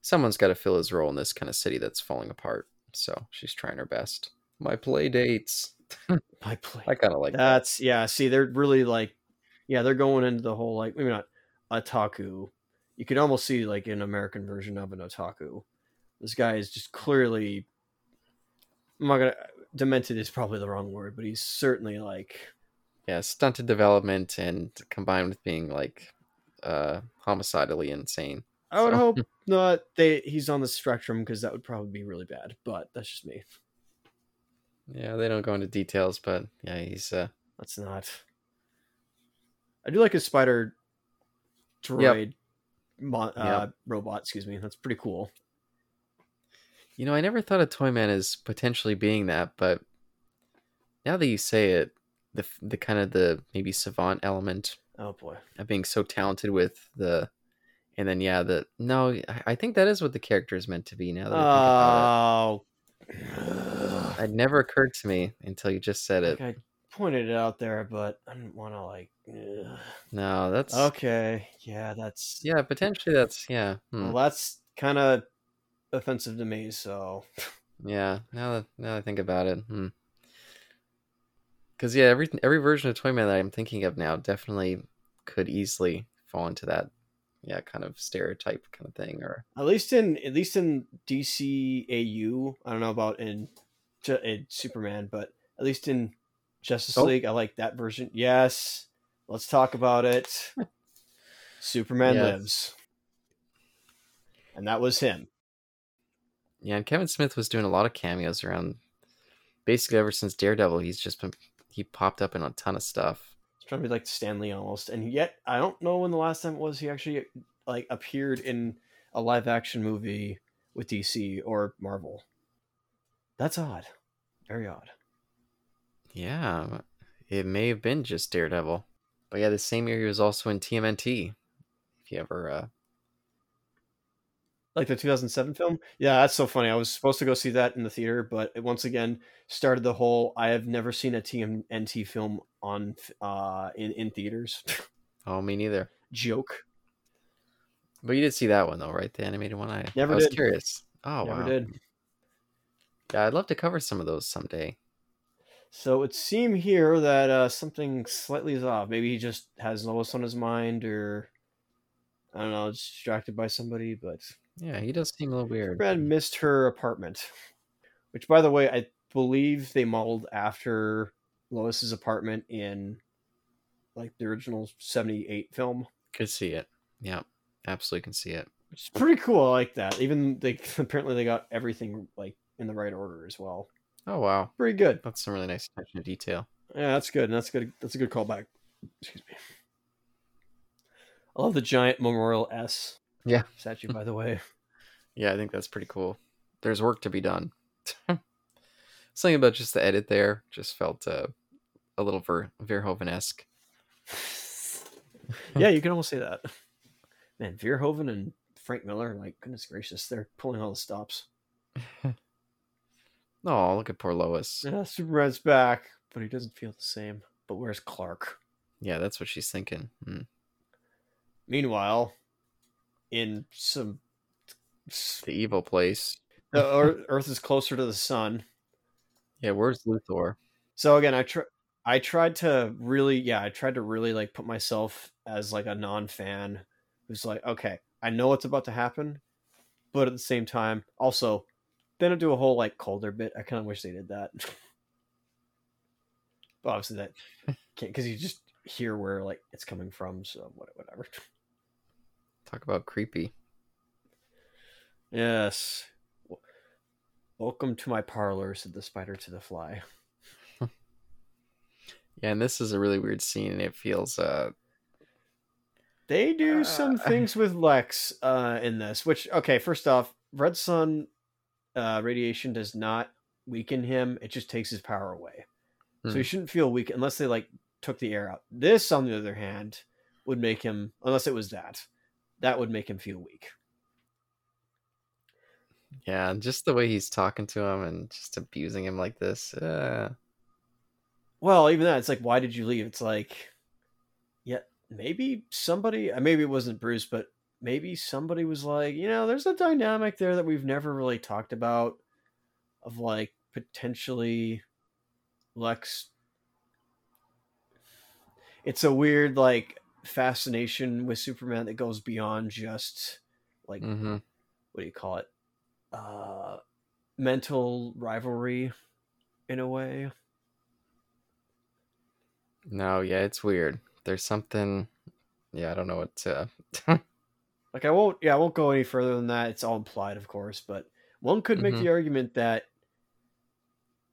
A: Someone's got to fill his role in this kind of city that's falling apart. So she's trying her best. My play dates.
B: My play.
A: I kind of like that.
B: That's yeah. See, they're really like, yeah, they're going into the whole like maybe not otaku. You could almost see like an American version of an otaku. This guy is just clearly I'm not gonna demented is probably the wrong word, but he's certainly like
A: yeah, stunted development and combined with being like uh homicidally insane.
B: I would
A: So-
B: hope not. They he's on the spectrum because that would probably be really bad. But that's just me.
A: Yeah, they don't go into details, but yeah, he's uh
B: That's not. I do like his spider droid mon- uh,
A: Yep.
B: robot. Excuse me. That's pretty cool.
A: You know, I never thought of Toyman as potentially being that, but now that you say it, the the kind of the maybe savant element
B: Oh boy.
A: of being so talented with the and then yeah, the no, I- I think that is what the character is meant to be now that I think about
B: Oh.
A: it. It never occurred to me until you just said it.
B: I pointed it out there, but I didn't want to like. ugh.
A: No, that's
B: Okay. Yeah, that's.
A: yeah, potentially that's yeah. hmm.
B: Well, that's kind of offensive to me. So.
A: Yeah, now that now that I think about it, hmm. Because yeah, every every version of Toyman that I'm thinking of now definitely could easily fall into that, yeah, kind of stereotype kind of thing. Or
B: At least in at least in DCAU, I don't know about in, in Superman, but at least in Justice
A: Oh.
B: League, I like that version. Yes, let's talk about it. Superman
A: Yes.
B: lives, and that was him.
A: Yeah, and Kevin Smith was doing a lot of cameos around, basically ever since Daredevil. He's just been he popped up in a ton of stuff.
B: It's trying to be like Stan Lee almost, and yet I don't know when the last time it was he actually like appeared in a live action movie with DC or Marvel. That's odd, very odd.
A: Yeah, it may have been just Daredevil, but yeah, the same year he was also in TMNT. If you ever, uh,
B: Like the 2007 film? Yeah, that's so funny. I was supposed to go see that in the theater, but it once again started the whole I have never seen a TMNT film on uh in in theaters
A: oh, me neither.
B: joke.
A: But you did see that one though, right? The animated one. I
B: Never
A: I was
B: did.
A: curious. Oh
B: Never
A: wow.
B: did.
A: Yeah, I'd love to cover some of those someday.
B: So it seemed here that uh something slightly is off. Maybe he just has Lois on his mind or I don't know, distracted by somebody, but
A: Yeah, he does seem a little weird.
B: Brad missed her apartment. Which by the way, I believe they modeled after Lois's apartment in like the original 78 film.
A: Could see it. Yeah, absolutely can see it.
B: which is pretty cool. I like that. Even they apparently they got everything like in the right order as well.
A: Oh wow,
B: Pretty good.
A: that's some really nice attention to detail.
B: Yeah, that's good. And that's good. That's a good callback. Excuse me. I love the giant memorial S.
A: Yeah.
B: statue. By the way,
A: Yeah, I think that's pretty cool. There's work to be done. Something about just the edit there just felt uh, a little Ver- Verhoeven esque.
B: yeah, you can almost say that. Man, Verhoeven and Frank Miller, like goodness gracious, they're pulling all the stops.
A: Oh, look at poor Lois.
B: Yeah, Superman's back, but he doesn't feel the same. But where's Clark?
A: Yeah, that's what she's thinking. Hmm.
B: Meanwhile, in some
A: The evil place.
B: the Earth- is closer to the sun.
A: Yeah, where's Luthor?
B: So again, I try. I tried to really, yeah, I tried to really like put myself as like a non-fan who's like, okay, I know what's about to happen, but at the same time, also, they don't do a whole like colder bit. I kind of wish they did that. but obviously, that can't because you just hear where like it's coming from. So whatever.
A: Talk about creepy.
B: Yes. Welcome to my parlor," said the spider to the fly.
A: Yeah, and this is a really weird scene, and it feels uh
B: They do some
A: Uh,
B: things with Lex uh, in this, which okay, first off, Red Sun uh, radiation does not weaken him; it just takes his power away. So
A: Hmm.
B: he shouldn't feel weak unless they like took the air out. This, on the other hand, would make him unless it was that that would make him feel weak.
A: yeah, and just the way he's talking to him and just abusing him like this. Uh,
B: Well, even that, it's like, why did you leave? It's like, yeah, maybe somebody, uh, maybe it wasn't Bruce, but maybe somebody was like, you know, there's a dynamic there that we've never really talked about of like potentially Lex. It's a weird, like, fascination with Superman that goes beyond just, like,
A: mhm.
B: what do you call it? Uh, mental rivalry in a way.
A: No, yeah, it's weird. There's something. Yeah, I don't know what to.
B: Like I won't yeah, I won't go any further than that. It's all implied, of course, but one could make
A: Mhm.
B: the argument that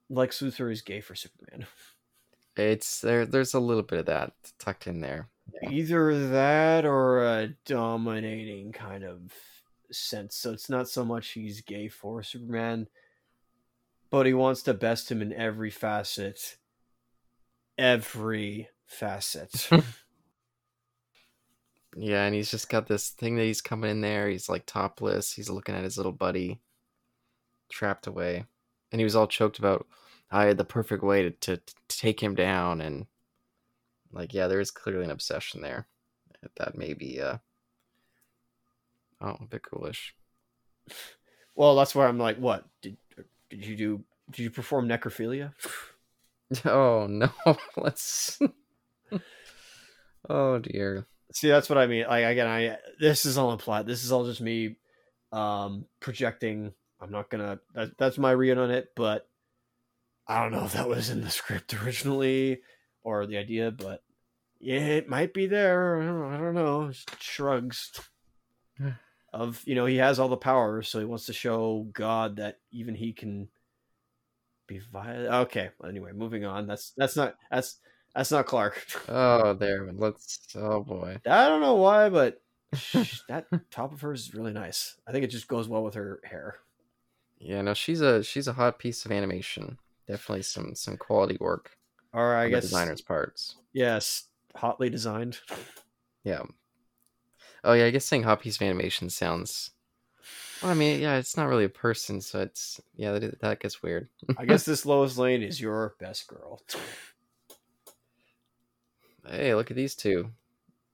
B: Lex Luthor is gay for Superman.
A: it's there. There's a little bit of that tucked in there.
B: Either that or a dominating kind of sense. So it's not so much he's gay for Superman, but he wants to best him in every facet. Every facet.
A: Yeah, and he's just got this thing that he's coming in there. He's like topless. He's looking at his little buddy trapped away, and he was all choked about. I had the perfect way to, to, to take him down, and like, yeah, there is clearly an obsession there. That may be, uh, oh, a bit coolish.
B: well, that's where I'm like, what did did you do? Did you perform necrophilia?
A: Oh no, let's. oh dear.
B: See, that's what I mean. Like again, I this is all a plot. This is all just me um projecting. I'm not gonna. That, that's my read on it, but I don't know if that was in the script originally or the idea, but yeah, it might be there. I don't, I don't know. Shrugs of you know he has all the power, so he wants to show God that even he can be violent. Okay. Anyway, moving on. That's that's not that's that's not Clark.
A: Oh, there. Let's. Oh boy.
B: I don't know why, but that top of hers is really nice. I think it just goes well with her hair.
A: Yeah, no, she's a she's a hot piece of animation. Definitely some some quality work
B: Or I guess
A: designer's parts.
B: yes, hotly designed.
A: Yeah. Oh yeah, I guess saying hot piece of animation sounds. Well, I mean, yeah, it's not really a person, so it's yeah, that, that gets weird.
B: I guess this Lois Lane is your best girl.
A: Hey, look at these two.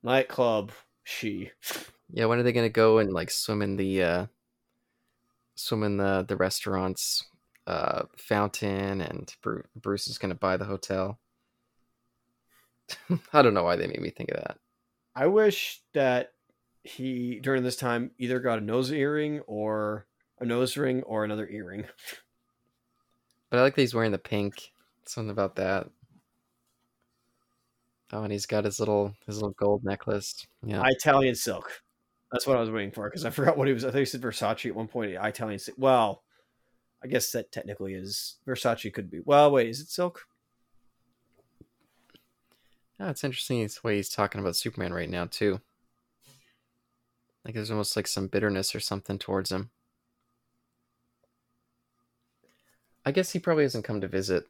B: Nightclub, she.
A: Yeah, when are they gonna go and like swim in the uh swim in the the restaurant's uh fountain and Bru- Bruce is gonna buy the hotel? I don't know why they made me think of that.
B: I wish that he during this time either got a nose earring or a nose ring or another earring.
A: But I like that he's wearing the pink. Something about that. Oh, and he's got his little his little gold necklace. Yeah.
B: Italian silk. That's what I was waiting for because I forgot what he was. I think he said Versace at one point. Italian silk. Well, I guess that technically is Versace. Could be. Well, wait, is it silk?
A: Yeah, it's interesting it's the way he's talking about Superman right now too. Like there's almost like some bitterness or something towards him. I guess he probably hasn't come to visit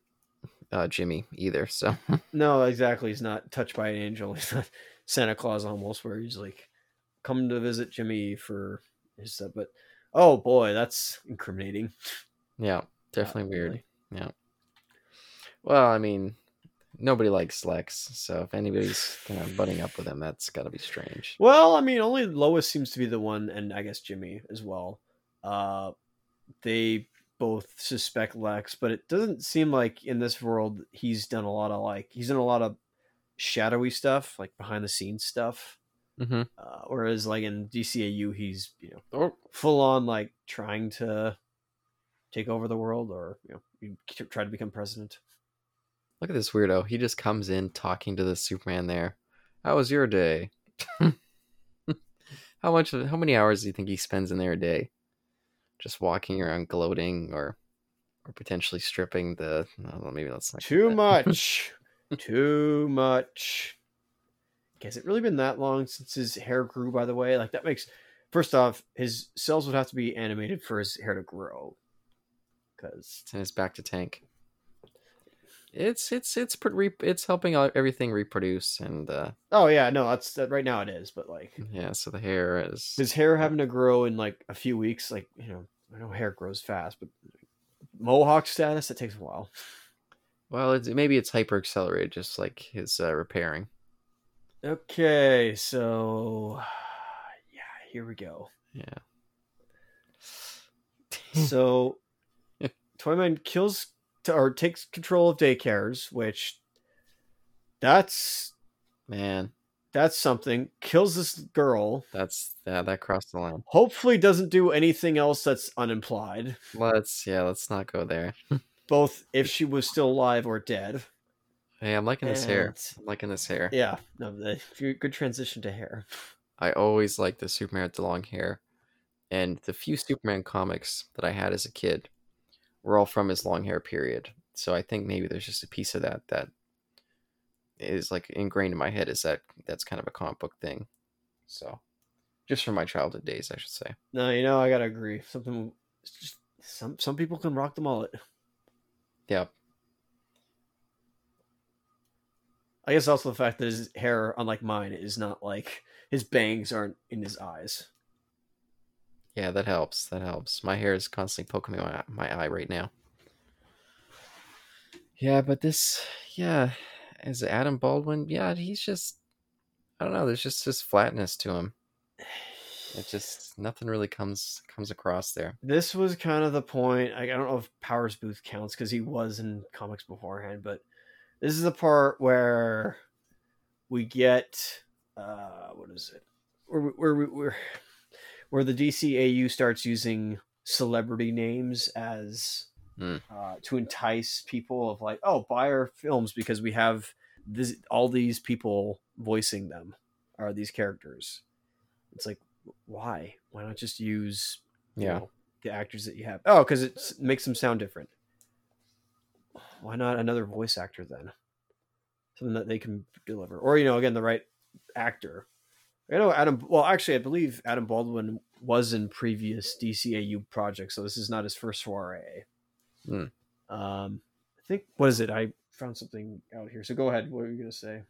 A: uh, Jimmy either, so
B: No, exactly. He's not touched by an angel. He's not Santa Claus almost, where he's like come to visit Jimmy for his stuff. But oh boy, that's incriminating.
A: yeah, definitely weird.
B: really.
A: Yeah. Well, I mean, nobody likes Lex, so if anybody's kind of butting up with him, that's got to be strange.
B: Well, I mean, only Lois seems to be the one, and I guess Jimmy as well. Uh, they both suspect Lex, but it doesn't seem like in this world he's done a lot of like he's done a lot of shadowy stuff, like behind the scenes stuff.
A: Mm-hmm.
B: Uh, whereas like in DCAU, he's you know
A: Oh,
B: full on like trying to take over the world or you know try to become president.
A: look at this weirdo. He just comes in talking to the Superman there. How was your day? how much? How many hours do you think he spends in there a day? Just walking around, gloating, or or potentially stripping the. Well, maybe that's not
B: Too much, too much. Has it really been that long since his hair grew? By the way, like that makes. First off, his cells would have to be animated for his hair to grow. Because
A: it's back to tank. It's it's it's pre- it's helping everything reproduce and uh
B: oh yeah, no, that's that right now it is. But like
A: yeah, so the hair is
B: his hair having to grow in like a few weeks, like you know, I know hair grows fast, but mohawk status it takes a while.
A: well, it's, maybe it's hyper accelerated, just like his uh, repairing.
B: Okay, so yeah, here we go.
A: Yeah,
B: so Toyman kills t- or takes control of daycares, which that's
A: man,
B: That's something. Kills this girl.
A: That's yeah, that crossed the line.
B: Hopefully, doesn't do anything else that's unimplied.
A: Let's yeah, let's not go there.
B: Both if she was still alive or dead.
A: Hey, I'm liking this hair. I'm liking this hair.
B: Yeah, no, the, good transition to hair.
A: I always liked the Superman with the long hair, and the few Superman comics that I had as a kid were all from his long hair period. So I think maybe there's just a piece of that that is like ingrained in my head. Is that that's kind of a comic book thing. So, just from my childhood days, I should say.
B: No, you know, I gotta agree. Something, just some some people can rock the mullet.
A: Yeah,
B: I guess also the fact that his hair, unlike mine, is not like his bangs aren't in his eyes.
A: Yeah, that helps. That helps. My hair is constantly poking me my my eye right now. Yeah, but this, yeah, is Adam Baldwin, yeah, he's just, I don't know. There's just this flatness to him. It just nothing really comes comes across there.
B: This was kind of the point. I, I don't know if Powers Boothe counts because he was in comics beforehand, but this is the part where we get uh, what is it? Where where where, where, where the DCAU starts using celebrity names as
A: Hmm.
B: uh, to entice people of like, oh, buy our films because we have this all these people voicing them are these characters. It's like, why? Why not just use you
A: Yeah.
B: know, the actors that you have. Oh, because it makes them sound different. Why not another voice actor then? Something that they can deliver, or you know, again, the right actor. I know Adam. Well, actually, I believe Adam Baldwin was in previous DCAU projects, so this is not his first soiree.
A: Hmm.
B: Um, I think what is it? I found something out here. So go ahead. What were you gonna say?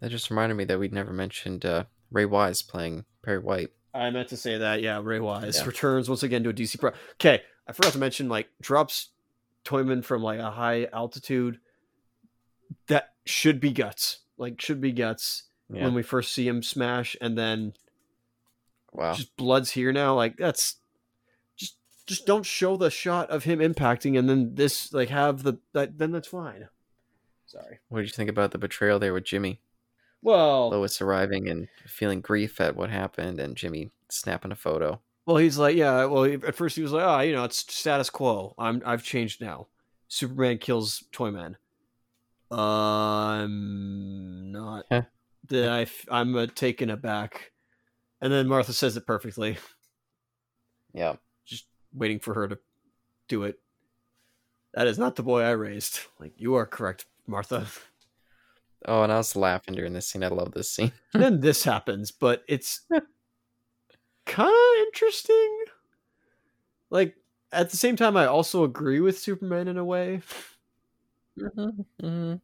A: That just reminded me that we'd never mentioned uh, Ray Wise playing Perry White.
B: I meant to say that. Yeah, Ray Wise
A: Yeah.
B: returns once again to a DC pro. Okay, I forgot to mention like drops Toyman from like a high altitude. That should be guts. Like should be guts
A: Yeah.
B: when we first see him smash, and then
A: wow.
B: just blood's here now. Like that's just just don't show the shot of him impacting, and then this like have the that then that's fine. Sorry.
A: What did you think about the betrayal there with Jimmy?
B: Well,
A: Lois arriving and feeling grief at what happened, and Jimmy snapping a photo.
B: Well, he's like, yeah. Well, at first he was like, oh, you know, it's status quo. I'm, I've changed now. Superman kills Toyman. I'm not. That I, f- I'm uh, taken aback. And then Martha says it perfectly,
A: Yeah.
B: just waiting for her to do it. That is not the boy I raised. Like you are correct, Martha.
A: Oh, and I was laughing during this scene. I love this scene.
B: And then this happens, but it's kind of interesting. Like at the same time, I also agree with Superman in a way.
A: hmm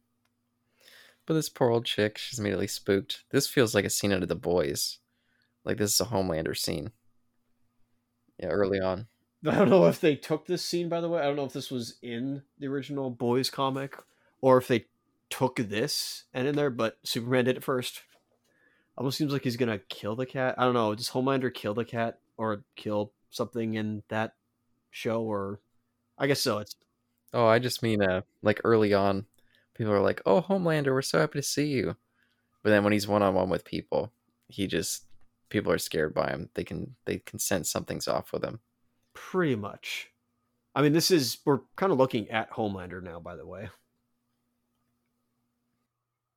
A: But this poor old chick, she's immediately spooked. This feels like a scene out of The Boys. Like this is a Homelander scene. Yeah, early on.
B: I don't know if they took this scene, by the way. I don't know if this was in the original Boys comic or if they took this and in there, but Superman did it first. Almost seems like he's gonna kill the cat. I don't know. Does Homelander kill the cat or kill something in that show? Or I guess so. It's
A: Oh, I just mean, uh, like early on, people are like, "Oh, Homelander, we're so happy to see you," but then when he's one on one with people, he just people are scared by him. They can they can sense something's off with him.
B: pretty much. I mean, this is we're kind of looking at Homelander now, by the way.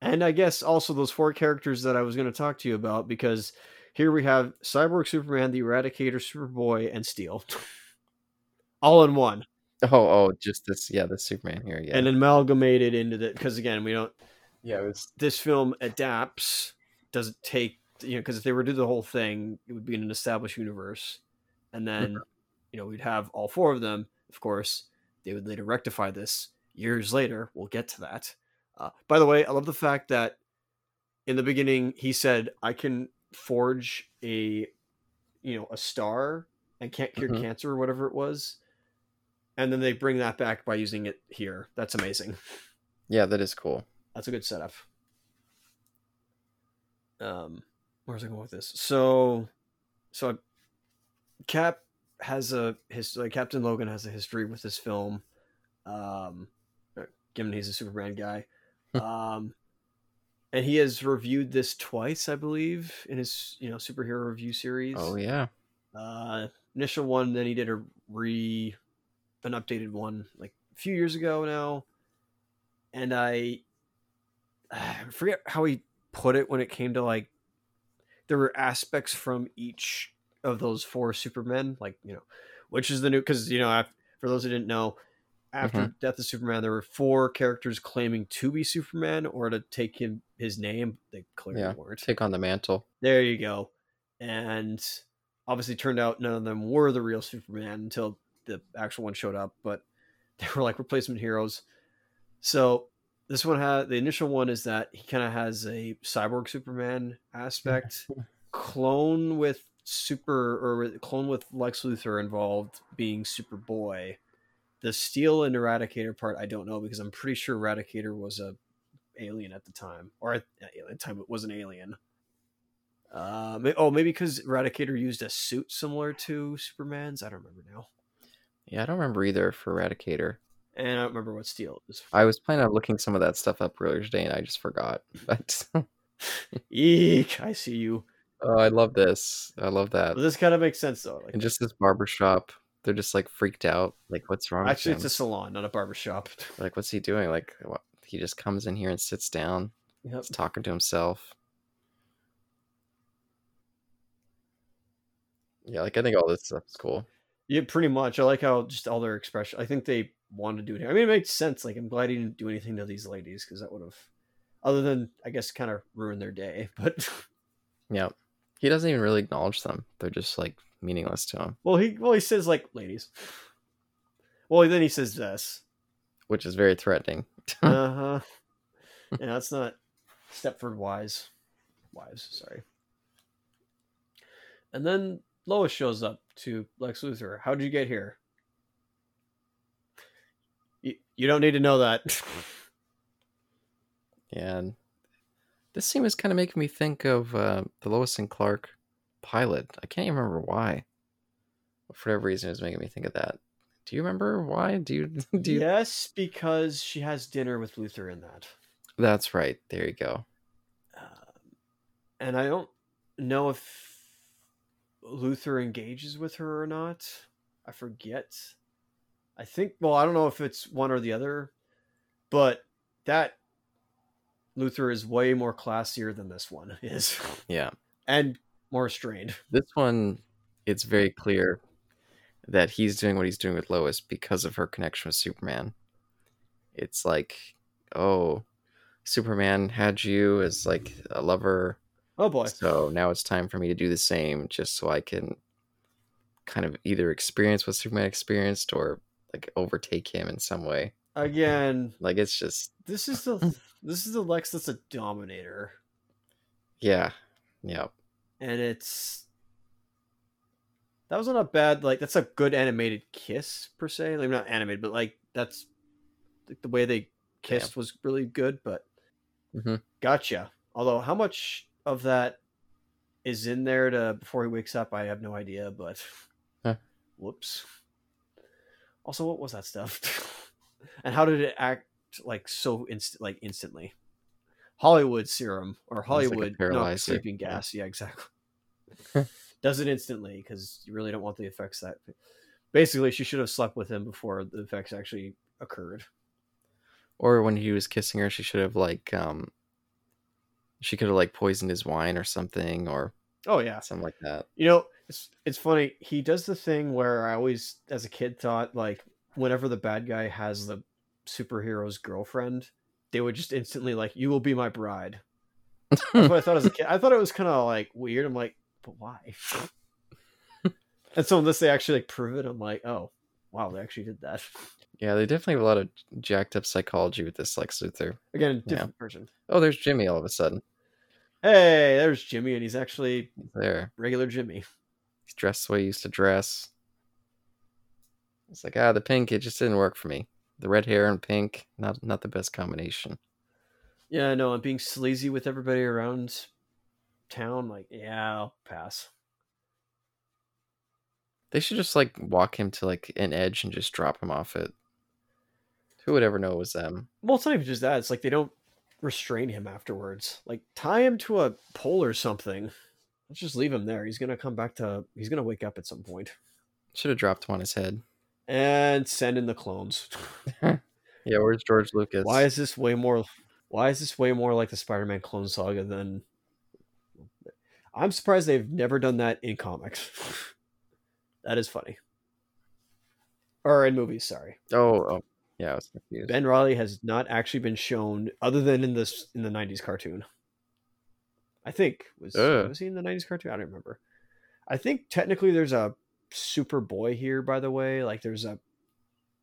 B: And I guess also those four characters that I was going to talk to you about because here we have Cyborg Superman, the Eradicator, Superboy, and Steel. All in one.
A: Oh, oh, just this, yeah, the Superman here, yeah,
B: And amalgamated into the because again, we don't
A: yeah, it was
B: this film adapts doesn't take you know because if they were to do the whole thing it would be in an established universe. And then you know we'd have all four of them of course they would later rectify this years later we'll get to that. Uh, by the way i love the fact that in the beginning he said i can forge a you know a star and can't cure
A: Mhm.
B: cancer or whatever it was and then they bring that back by using it here that's amazing
A: yeah, that is cool.
B: that's a good setup. Um, where's I going with this? So, so Cap has a his like Captain Logan has a history with this film. Um, uh, given he's a Superman guy, um, and he has reviewed this twice, I believe, in his you know superhero review series.
A: Oh yeah.
B: Uh, initial one, then he did a re, an updated one like a few years ago now, and I, I forget how he put it when it came to like there were aspects from each of those four Supermen, like you know, which is the new because you know for those who didn't know, after
A: Mhm.
B: Death of Superman, there were four characters claiming to be Superman or to take him his name. They clearly
A: Yeah.
B: weren't.
A: Take on the mantle.
B: There you go. And obviously turned out none of them were the real Superman until the actual one showed up, but they were like replacement heroes. So this one had the initial one is that he kind of has a cyborg Superman aspect, clone with super or clone with Lex Luthor involved being Superboy. The Steel and Eradicator part I don't know because I'm pretty sure Eradicator was a alien at the time, or at at the time it was an alien. Uh, oh, maybe because Eradicator used a suit similar to Superman's. I don't remember now,
A: Yeah, I don't remember either for Eradicator.
B: and I don't remember what Steel is.
A: I was planning on looking some of that stuff up earlier today, and I just forgot. But
B: Eek! I see you.
A: oh, I love this. I love that.
B: But this kind of makes sense though. Like,
A: And just this barber shop, they're just like freaked out. Like, what's wrong?
B: actually, it's a salon, not a barber shop.
A: like, what's he doing? Like, what? he just comes in here and sits down.
B: Yep.
A: He's talking to himself. Yeah, like I think all this stuff's cool.
B: Yeah, pretty much. I like how just all their expression. I think they wanted to do it. here. I mean, it makes sense. Like, I'm glad he didn't do anything to these ladies because that would have, other than I guess, kind of ruined their day. But
A: Yeah, he doesn't even really acknowledge them. They're just like meaningless to him,
B: well, he well he says like ladies. Well, then he says this.
A: which is very threatening.
B: uh huh. Yeah, that's not Stepford Wise. Wives, sorry. And then Lois shows up to Lex Luthor. How'd you get here? You, you don't need to know that.
A: And this scene was kind of making me think of uh, the Lois and Clark pilot. I can't even remember why. But for whatever reason, it was making me think of that. Do you remember why? Do you? Do you?
B: Yes, because she has dinner with Luthor in that.
A: That's right. There you go.
B: Um, and I don't know if Luthor engages with her or not. I forget. I think, well, I don't know if it's one or the other, but that Luthor is way more classier than this one is,
A: Yeah.
B: and more restrained.
A: This one, it's very clear that he's doing what he's doing with Lois because of her connection with Superman. It's like, oh, Superman had you as like a lover,
B: Oh boy.
A: so now it's time for me to do the same, just so I can kind of either experience what Superman experienced or like overtake him in some way.
B: Again,
A: Like it's just,
B: this is the this is the Lex that's a dominator.
A: yeah, Yep.
B: and it's that was not a bad like that's a good animated kiss per se like not animated but like that's like, the way they kissed was really good but
A: Mhm.
B: gotcha although how much of that is in there to before he wakes up i have no idea but
A: Huh.
B: whoops. Also what was that stuff? And how did it act like so instant like instantly? Hollywood serum or
A: like
B: hollywood not
A: paralyzer,
B: sleeping
A: yeah.
B: gas. Yeah exactly. Does it instantly because you really don't want the effects that basically she should have slept with him before the effects actually occurred.
A: Or when he was kissing her, she should have like, um, she could have like poisoned his wine or something, or
B: oh yeah
A: something like that.
B: you know it's it's funny he does the thing where i always as a kid thought like whenever the bad guy has the superhero's girlfriend they would just instantly like you will be my bride that's what i thought as a kid i thought it was kind of like weird i'm like but why and so unless they actually like prove it i'm like oh wow they actually did that
A: Yeah, they definitely have a lot of jacked up psychology with this Lex Luthor.
B: again
A: Yeah.
B: different person
A: Oh, there's Jimmy all of a sudden.
B: Hey there's jimmy and he's actually
A: there.
B: regular jimmy
A: He's dressed the way he used to dress. It's like, ah, the pink, it just didn't work for me. The red hair and pink, not not the best combination.
B: yeah no, I'm being sleazy with everybody around town like yeah i'll pass
A: They should just like walk him to like an edge and just drop him off it. Who would ever know it was them?
B: Well, it's not even just that. It's like they don't restrain him afterwards. Like tie him to a pole or something. Let's just leave him there. He's gonna come back to. He's gonna wake up at some point.
A: Should have dropped him on his head.
B: And send in the clones.
A: Yeah, where's George Lucas?
B: Why is this way more? Why is this way more like the Spider-Man clone saga than? I'm surprised they've never done that in comics. that is funny. Or in movies, sorry.
A: Oh, oh, yeah, I was confused.
B: Ben Riley has not actually been shown other than in this in the '90s cartoon. I think was
A: Ugh.
B: was he in the '90s cartoon? I don't remember. I think technically there's a Superboy here, by the way. Like there's a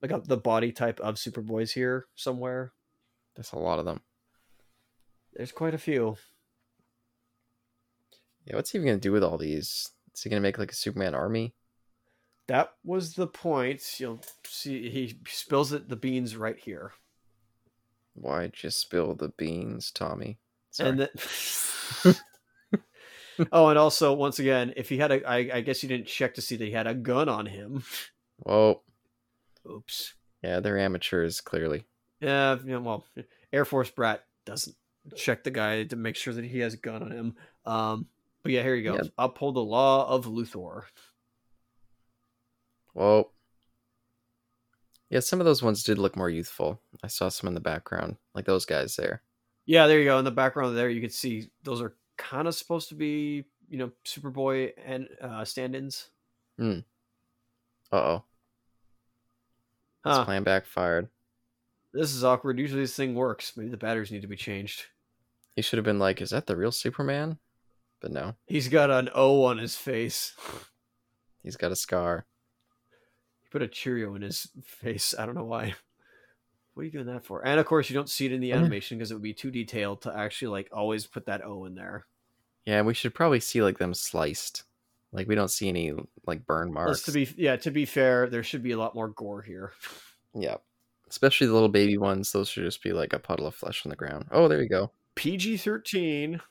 B: like a, the body type of Superboys here somewhere.
A: There's a lot of them.
B: There's quite a few.
A: Yeah, what's he even gonna do with all these? Is he gonna make like a Superman army?
B: That was the point. You'll see he spills it the beans right here.
A: Why'd you spill the beans, Tommy? Sorry.
B: And then Oh, and also once again, if he had a I, I guess you didn't check to see that he had a gun on him.
A: Whoa.
B: Oops.
A: Yeah, they're amateurs, clearly.
B: Yeah, you know, well, Air Force brat doesn't check the guy to make sure that he has a gun on him. Um, but yeah, here you go.
A: Yeah.
B: Uphold the law of Luthor.
A: Whoa. Yeah, some of those ones did look more youthful. I saw some in the background, like those guys there.
B: Yeah, there you go. In the background there, you can see those are kind of supposed to be, you know, Superboy and uh, stand-ins. Hmm.
A: Uh oh. This
B: Huh.
A: plan backfired.
B: This is awkward. Usually this thing works. Maybe the batteries need to be changed.
A: He should have been like, "Is that the real Superman?" But no,
B: He's got an O on his face.
A: he's got a scar.
B: Put a Cheerio in his face. I don't know why. What are you doing that for? And of course, you don't see it in the animation because it would be too detailed to actually like always put that O in there.
A: Yeah, we should probably see like them sliced. Like we don't see any like burn marks.
B: Let's to be yeah. To be fair, there should be a lot more gore here.
A: yeah, especially the little baby ones. Those should just be like a puddle of flesh on the ground. Oh, there you go.
B: PG thirteen.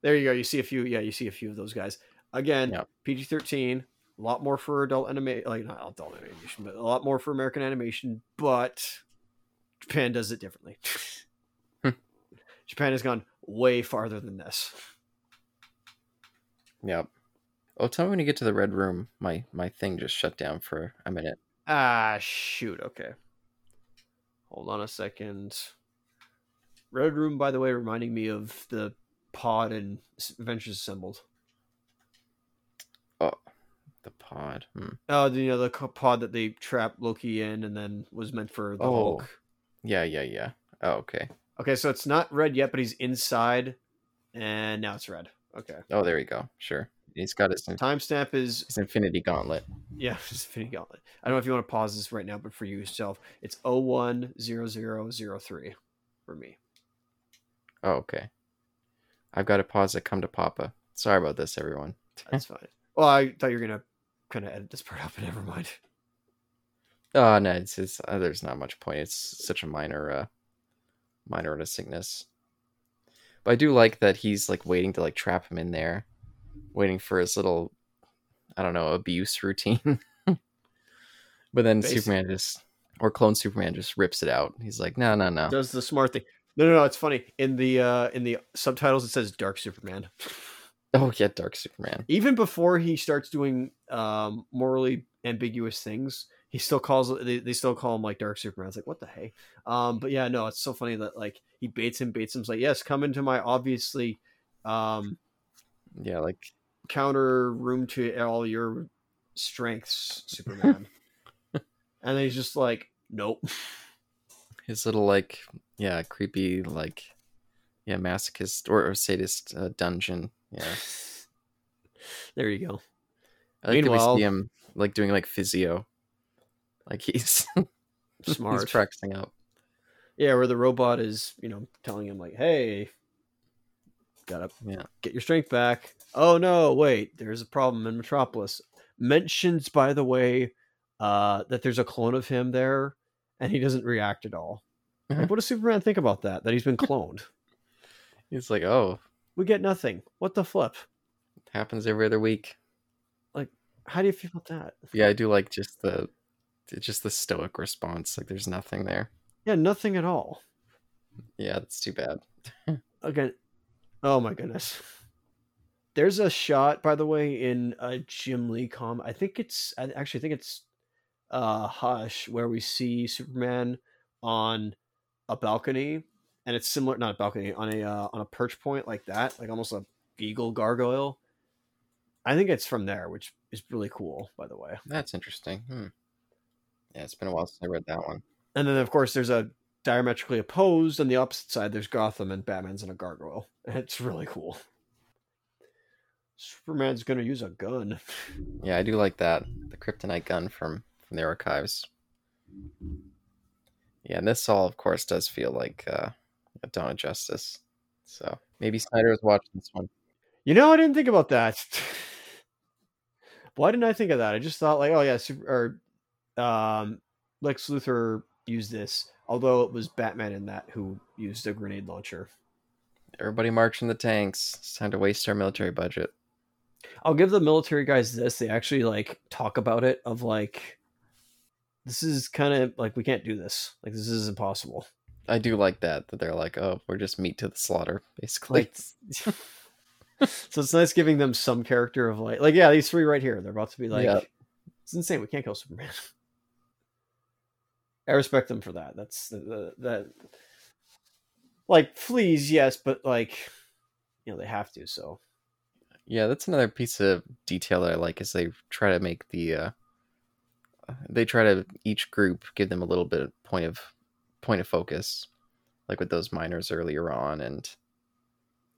B: There you go. You see a few. Yeah, you see a few of those guys. Again,
A: Yep.
B: PG thirteen. A lot more for adult animation, like not adult animation, but a lot more for American animation. But Japan does it differently.
A: Hmm.
B: Japan has gone way farther than this.
A: Yep. Oh, tell me when you get to the red room. My my thing just shut down for a minute.
B: Ah, shoot. Okay. Hold on a second. Red Room, by the way, reminding me of the pod and Avengers Assembled.
A: The pod. Hmm.
B: Oh, the, you know, the pod that they trapped Loki in and then was meant for the
A: Oh.
B: Hulk.
A: Yeah, yeah, yeah. Oh, okay.
B: Okay, so it's not red yet, but he's inside, and now it's red. Okay.
A: Oh, there you go. Sure. He's got his,
B: Timestamp is
A: his Infinity Gauntlet.
B: yeah, it's Infinity Gauntlet. I don't know if you want to pause this right now, but for you yourself, it's 010003 for me.
A: Oh, okay. I've got to pause it. Come to Papa. Sorry about this, everyone.
B: That's fine. Well, I thought you were gonna of edit this part out, but never mind.
A: Oh no, it's, it's uh, there's not much point. It's such a minor, uh, minor sickness. But I do like that he's like waiting to like trap him in there, waiting for his little, I don't know, abuse routine. but then
B: Basi-
A: Superman just, or clone Superman just rips it out. He's like, no, no, no.
B: Does the smart thing? No, no, no. It's funny in the uh in the subtitles it says Dark Superman.
A: Oh yeah, Dark Superman.
B: Even before he starts doing um morally ambiguous things, he still calls they, they still call him like Dark Superman. It's like what the hey. Um, but yeah, no, it's so funny that like he baits him, baits him. He's like, yes, come into my obviously um
A: Yeah, like
B: counter room to all your strengths, Superman. and then he's just like, nope.
A: his little like yeah creepy like yeah masochist or, or sadist uh, dungeon. Yeah,
B: there you go.
A: I like that
B: Meanwhile-
A: we see him like doing like physio, like he's
B: Smart.
A: he's practicing up.
B: Yeah, where the robot is, you know, telling him like, "Hey, gotta
A: Yeah.
B: get your strength back." Oh no, wait, there's a problem in Metropolis. Mentions, by the way, uh, that there's a clone of him there, and he doesn't react at all.
A: Uh-huh.
B: Like, what does Superman think about that? That he's been cloned?
A: He's like, oh,
B: we get nothing. What the flip?
A: happens every other week.
B: Like, how do you feel about that?
A: Yeah, I do like just the just the stoic response. Like, there's nothing there.
B: Yeah, nothing at all.
A: Yeah, that's too bad.
B: Again, oh my goodness. There's a shot, by the way, in a Jim Lee com. I think it's I actually think it's uh Hush where we see Superman on a balcony, and it's similar not a balcony on a uh, on a perch point like that, like almost a eagle gargoyle. I think it's from there, which is really cool, by the way.
A: That's interesting. Hmm. Yeah, it's been a while since I read that one.
B: And then, of course, there's a diametrically opposed on the opposite side. There's Gotham and Batman's in a gargoyle. It's really cool. Superman's gonna use a gun.
A: Yeah, I do like that. The kryptonite gun from from the archives. Yeah, and this all, of course, does feel like uh, a Dawn of Justice. So maybe Snyder was watching this one.
B: You know, I didn't think about that. Why didn't I think of that? I just thought like, oh yeah, super, or um, Lex Luthor used this, although it was Batman in that who used a grenade launcher.
A: Everybody marching the tanks. It's time to waste our military budget.
B: I'll give the military guys this. They actually like talk about it of like this is kind of like we can't do this. Like this is impossible.
A: I do like that that they're like, oh, we're just meat to the slaughter, basically.
B: Like so it's nice giving them some character of like like yeah, these three right here. They're about to be like
A: Yeah.
B: it's insane. We can't kill Superman. I respect them for that. That's the, the, that like fleas, yes, but like you know they have to. So
A: Yeah, that's another piece of detail that I like is they try to make the uh they try to each group give them a little bit of point of point of focus. Like with those miners earlier on and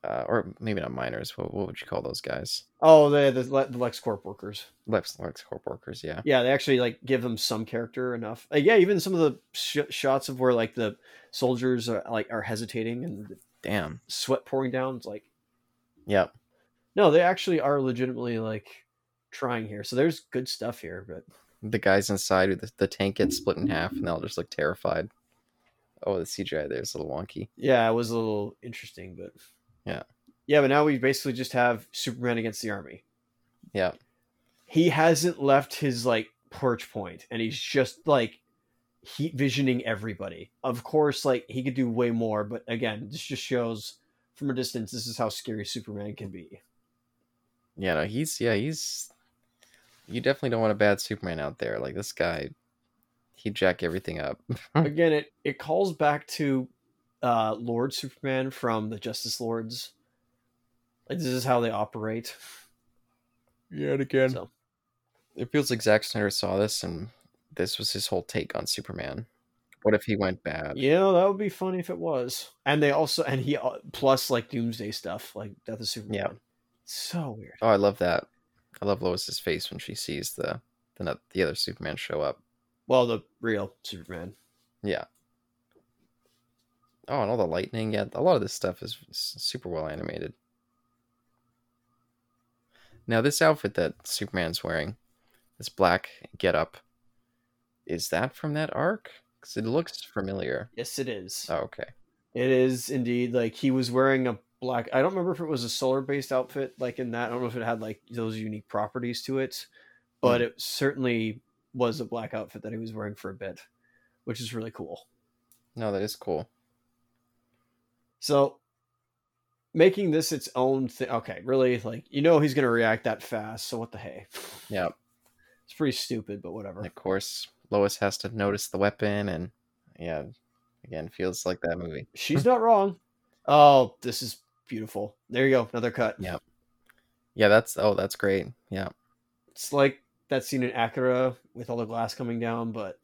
A: uh, or maybe not miners, what, what would you call those guys?
B: oh, the the, the LexCorp workers.
A: Lex LexCorp workers, yeah.
B: Yeah, they actually like give them some character enough. Yeah, even some of the sh- shots of where like the soldiers are like are hesitating and
A: Damn.
B: sweat pouring down. It's like
A: Yeah.
B: no, they actually are legitimately like trying here. So there's good stuff here, but
A: The guys inside with the, the tank gets split in half and they'll just look terrified. Oh, the CGI there's a little wonky.
B: yeah, it was a little interesting, but
A: Yeah.
B: yeah. But now we basically just have Superman against the army.
A: Yeah.
B: He hasn't left his like perch point, and he's just like heat visioning everybody. Of course, like he could do way more, but again, this just shows from a distance this is how scary Superman can be.
A: Yeah, no, he's yeah, he's you definitely don't want a bad Superman out there. Like this guy he'd jack everything up.
B: again, it it calls back to uh, Lord Superman from the Justice Lords. Like this is how they operate.
A: Yet again.
B: So
A: It feels like Zack Snyder saw this and this was his whole take on Superman. What if he went bad?
B: Yeah, that would be funny if it was. And they also and he uh, plus like Doomsday stuff like Death of Superman.
A: Yeah.
B: So weird.
A: Oh, I love that. I love Lois's face when she sees the the the other Superman show up.
B: Well, the real Superman.
A: Yeah. Oh, and all the lightning. Yeah, a lot of this stuff is super well animated. Now, this outfit that Superman's wearing, this black getup, is that from that arc? Because it looks familiar.
B: Yes, it is.
A: Oh, okay.
B: It is indeed like he was wearing a black. I don't remember if it was a solar based outfit like in that. I don't know if it had like those unique properties to it, but hmm. it certainly was a black outfit that he was wearing for a bit, which is really cool.
A: No, that is cool.
B: So making this its own thing. Okay, really, like you know he's gonna react that fast. So what the hey?
A: Yeah.
B: It's pretty stupid, but whatever.
A: And of course, Lois has to notice the weapon, and yeah, again, feels like that movie.
B: She's not wrong. Oh, this is beautiful. There you go, another cut.
A: Yeah. Yeah, that's oh, that's great. Yeah.
B: It's like that scene in Akira with all the glass coming down, but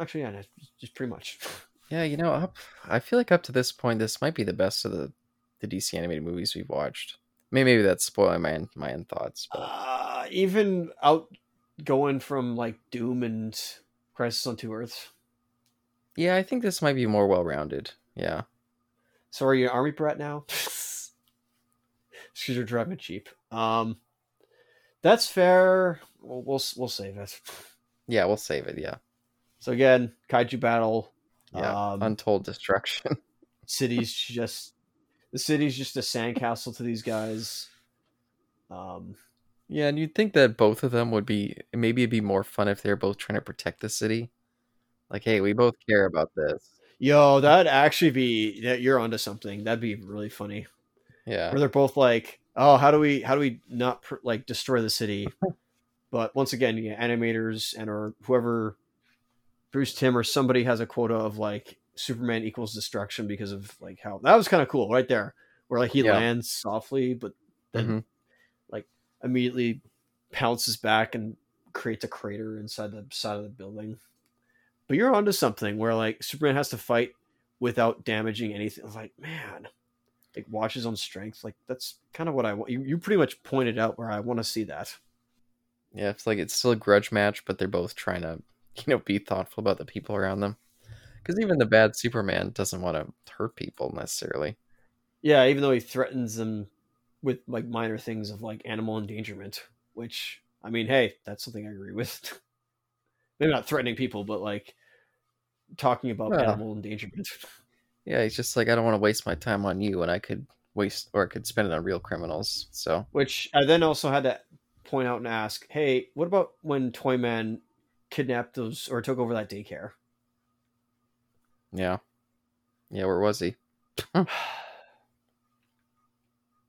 B: actually, yeah, just pretty much.
A: Yeah, you know, up, I feel like up to this point, this might be the best of the, the DC animated movies we've watched. Maybe, maybe that's spoiling my own- my own thoughts, but
B: Uh, even out going from like Doom and Crisis on Two Earths.
A: yeah, I think this might be more well rounded. Yeah,
B: So are you an army brat now? Excuse you're driving cheap. Um, that's fair. We'll, we'll we'll save it.
A: yeah, we'll save it. Yeah,
B: So again, kaiju battle.
A: yeah,
B: Um,
A: untold destruction.
B: city's just the city's just a sandcastle to these guys. Um,
A: yeah, and you'd think that both of them would be maybe it'd be more fun if they're both trying to protect the city. Like, hey, we both care about this.
B: Yo, that'd actually be that you're onto something. That'd be really funny.
A: Yeah.
B: Where they're both like, "Oh, how do we how do we not pr- like destroy the city?" but once again, yeah, animators and or whoever Bruce Timm or somebody has a quota of like Superman equals destruction because of like how that was kind of cool right there, where like he
A: Yeah.
B: lands softly, but then
A: Mhm.
B: like immediately pounces back and creates a crater inside the side of the building. But you're onto something where like Superman has to fight without damaging anything. Like, man, like watch his own strength. Like that's kind of what I want. You, you pretty much pointed out where I want to see that.
A: Yeah, it's like it's still a grudge match, but they're both trying to, you know, be thoughtful about the people around them. Because even the bad Superman doesn't want to hurt people necessarily.
B: Yeah, even though he threatens them with like minor things of like animal endangerment, which I mean, hey, that's something I agree with. Maybe not threatening people, but like talking about animal endangerment.
A: Yeah, he's just like, I don't want to waste my time on you, and I could waste or I could spend it on real criminals. So
B: Which I then also had to point out and ask, hey, what about when Toyman kidnapped those or took over that daycare?
A: yeah, yeah. Where was he?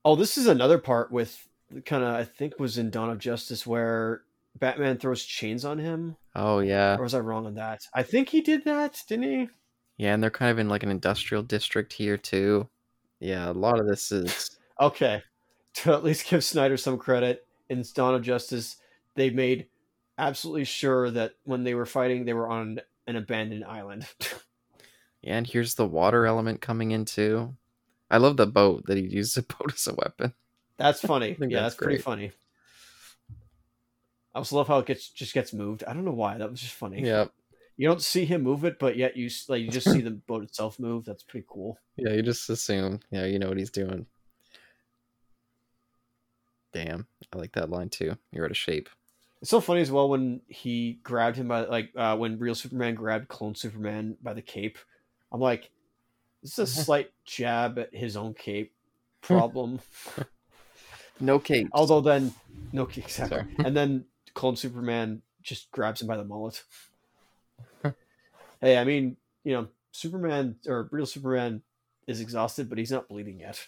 B: Oh, this is another part with kind of I think was in Dawn of Justice where Batman throws chains on him.
A: Oh yeah,
B: Or was I wrong on that? I think he did that, didn't he?
A: yeah. And they're kind of in like an industrial district here too. Yeah, a lot of this is
B: Okay. To at least give Snyder some credit, in Dawn of Justice, they made absolutely sure that when they were fighting, they were on an abandoned island.
A: yeah. And here's the water element coming in too. I love the boat that he used the boat as a weapon.
B: That's funny. yeah,
A: that's
B: that's, pretty funny. I also love how it gets just gets moved. I don't know why. That was just funny.
A: Yeah,
B: You don't see him move it, but yet you like you just see the boat itself move. That's pretty cool.
A: yeah. You just assume, yeah, you know what he's doing. Damn, I like that line too. You're out of shape.
B: It's so funny as well when he grabbed him by like uh, when real Superman grabbed clone Superman by the cape. I'm like, this is a slight jab at his own cape problem.
A: No cape.
B: Although then, no, cape
A: exactly.
B: And then clone Superman just grabs him by the mullet. hey, I mean, you know, Superman or real Superman is exhausted, but he's not bleeding yet.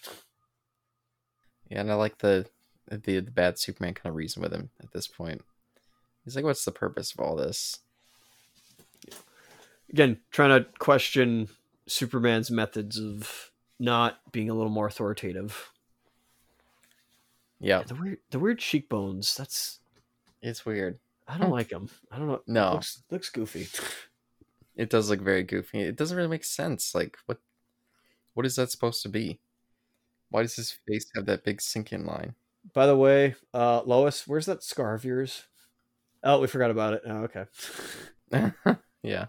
A: Yeah, and I like the the, the bad Superman kind of reason with him at this point. He's like, "What's the purpose of all this?"
B: Again, trying to question Superman's methods of not being a little more authoritative.
A: Yeah,
B: The weird, the weird cheekbones. That's
A: it's weird.
B: I don't like him. I don't know.
A: No.
B: looks looks goofy.
A: It does look very goofy. It doesn't really make sense. Like, what what is that supposed to be? Why does his face have that big sink-in line?
B: By the way, uh, Lois, where's that scar of yours? Oh, we forgot about it. Oh, okay.
A: yeah,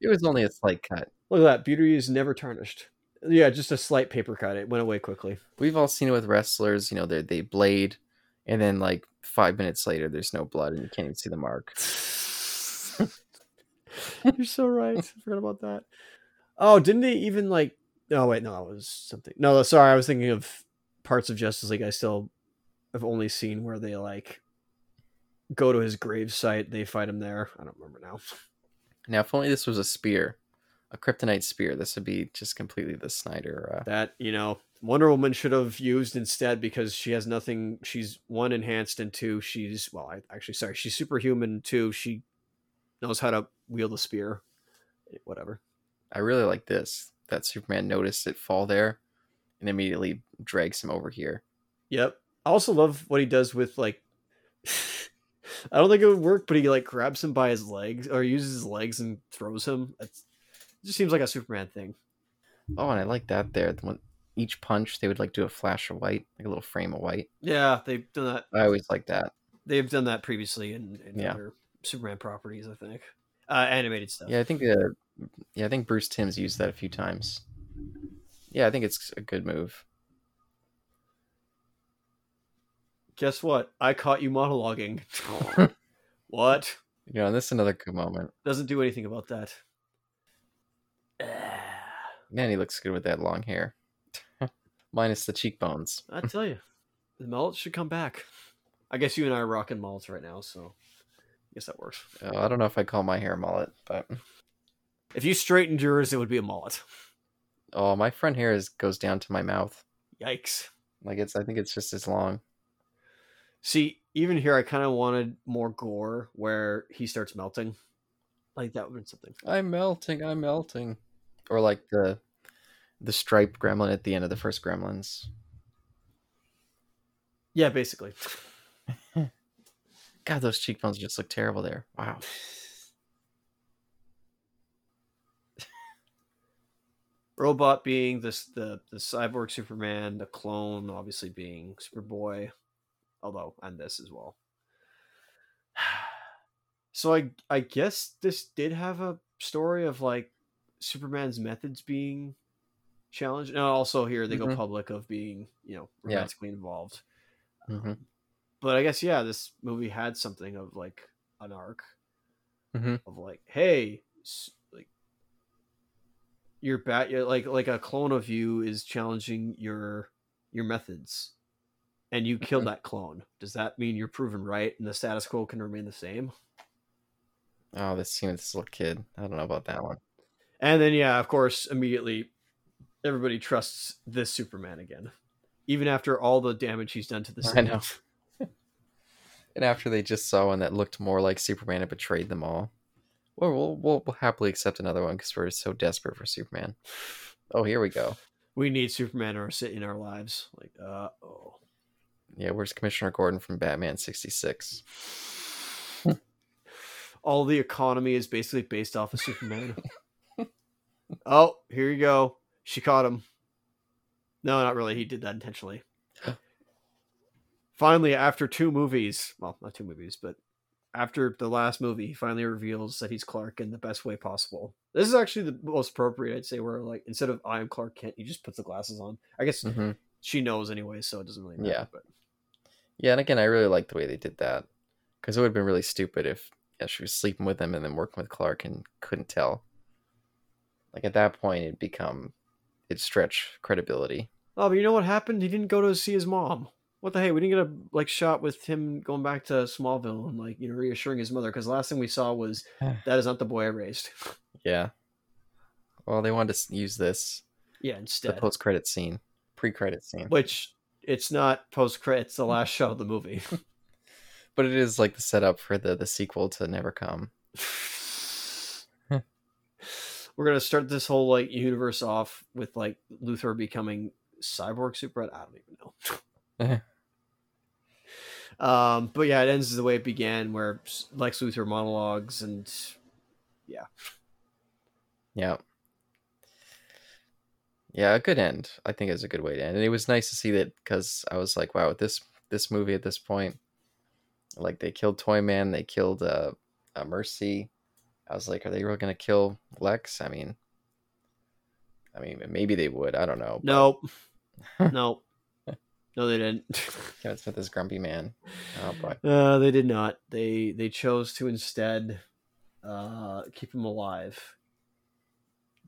A: it was only a slight cut.
B: Look at that. Beauty is never tarnished. Yeah, just a slight paper cut. It went away quickly.
A: We've all seen it with wrestlers. You know, they they blade, and then like five minutes later, there's no blood, and you can't even see the mark.
B: You're so right. I forgot about that. Oh, didn't they even like? Oh wait, no, that was something. No, sorry, I was thinking of parts of Justice League. I still have only seen where they like go to his grave site. They fight him there. I don't remember now.
A: Now, if only this was a spear, a kryptonite spear, this would be just completely the Snyder. Uh,
B: That you know, Wonder Woman should have used instead because she has nothing. She's one enhanced and two. She's well, I actually sorry, she's superhuman. Two, she knows how to wield a spear. Whatever.
A: I really like this. That Superman noticed it fall there, and immediately drags him over here.
B: Yep. I also love what he does with like I don't think it would work, but he like grabs him by his legs or uses his legs and throws him. It's, it just seems like a Superman thing.
A: Oh, and I like that there. When each punch, they would like do a flash of white, like a little frame of white.
B: Yeah, they've done that.
A: I always like that.
B: They've done that previously in, in
A: Yeah.
B: other Superman properties, I think. Uh, animated stuff.
A: Yeah, I think. Uh, yeah, I think Bruce Timm's used that a few times. Yeah, I think it's a good move.
B: Guess what? I caught you monologuing. what?
A: Yeah, this is another good moment.
B: Doesn't do anything about that.
A: Man, he looks good with that long hair, minus the cheekbones.
B: I tell you, the mullet should come back. I guess you and I are rocking mullets right now, so I guess that works.
A: Oh, I don't know if I call my hair mullet, but
B: If you straightened yours, it would be a mullet.
A: Oh, my front hair is goes down to my mouth.
B: Yikes.
A: Like it's I think it's just as long.
B: See, even here, I kind of wanted more gore where he starts melting. Like that would have been something.
A: I'm melting, I'm melting. Or like the the striped gremlin at the end of the first Gremlins.
B: Yeah, basically.
A: God, those cheekbones just look terrible there. Wow.
B: Robot being this the the cyborg Superman, the clone obviously being Superboy, although and this as well. So I I guess this did have a story of like Superman's methods being challenged, and also here they go
A: Mhm.
B: public of being you know
A: Yeah.
B: romantically involved.
A: hmm
B: But I guess yeah, this movie had something of like an arc
A: Mhm.
B: of like, hey, like your bat, like like a clone of you is challenging your your methods, and you killed that clone. Does that mean you're proven right and the status quo can remain the same?
A: Oh, this scene with this little kid. I don't know about that one.
B: And then yeah, of course, immediately everybody trusts this Superman again, even after all the damage he's done to the city.
A: I know. And after they just saw one that looked more like Superman and betrayed them all, well, we'll, we'll, we'll happily accept another one because we're so desperate for Superman. Oh, here we go.
B: We need Superman in our in our lives. Like, uh oh.
A: Yeah, where's Commissioner Gordon from Batman 66?
B: all the economy is basically based off of Superman. oh, here you go. She caught him. No, not really. He did that intentionally. finally, after two movies, well, not two movies, but after the last movie, he finally reveals that he's Clark in the best way possible. This is actually the most appropriate, I'd say, where like instead of I am Clark Kent, he just puts the glasses on. I guess
A: hmm
B: she knows anyway, so it doesn't really matter.
A: Yeah.
B: But
A: Yeah, and again, I really like the way they did that because it would have been really stupid if yeah, she was sleeping with him and then working with Clark and couldn't tell. Like at that point, it'd become it'd stretch credibility.
B: Oh, but you know what happened? He didn't go to see his mom. What the hey? We didn't get a like shot with him going back to Smallville and like you know reassuring his mother because the last thing we saw was that is not the boy I raised.
A: Yeah. Well, they wanted to use this
B: yeah, instead the
A: post credit scene, pre credit scene,
B: which it's not post credits. The last shot of the movie.
A: but it is like the setup for the the sequel to Never Come.
B: We're gonna start this whole like universe off with like Luthor becoming cyborg super. I don't even know. um, but yeah, it ends the way it began, where Lex Luthor monologues and
A: Yeah. Yeah, a good end. I think is a good way to end. And it was nice to see that because I was like, wow, with this this movie at this point, like they killed Toyman, they killed uh, uh Mercy. I was like, are they really gonna kill Lex? I mean, I mean, maybe they would. I don't know. but-
B: Nope. nope. No, they didn't.
A: Kevin Smith is grumpy man. Oh boy.
B: Uh, they did not. They they chose to instead uh, keep him alive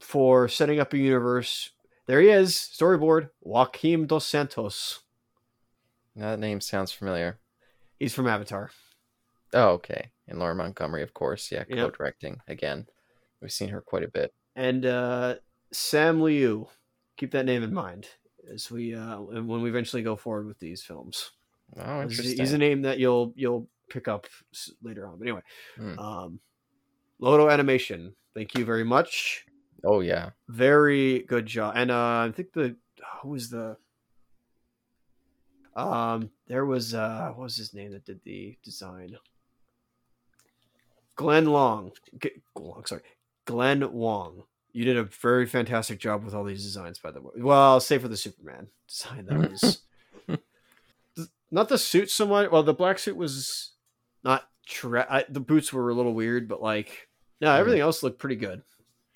B: for setting up a universe. There he is, storyboard. Joaquim dos Santos.
A: That name sounds familiar.
B: He's from Avatar.
A: Oh, okay. And Lauren Montgomery, of course. Yeah,
B: Yep.
A: co-directing again. We've seen her quite a bit.
B: And uh, Sam Liu. Keep that name in mind as we uh, when we eventually go forward with these films.
A: Oh, interesting.
B: he's a name that you'll you'll pick up later on. But anyway,
A: Hmm.
B: um, Loto Animation. Thank you very much.
A: Oh yeah.
B: very good job. And uh i think the who was the um there was uh what was his name that did the design? Glenn long. G- long sorry. Glenn wong. You did a very fantastic job with all these designs by the way. Well save for the superman design. That was not the suit so much well the black suit was not tra- I, the boots were a little weird but like no everything else looked pretty good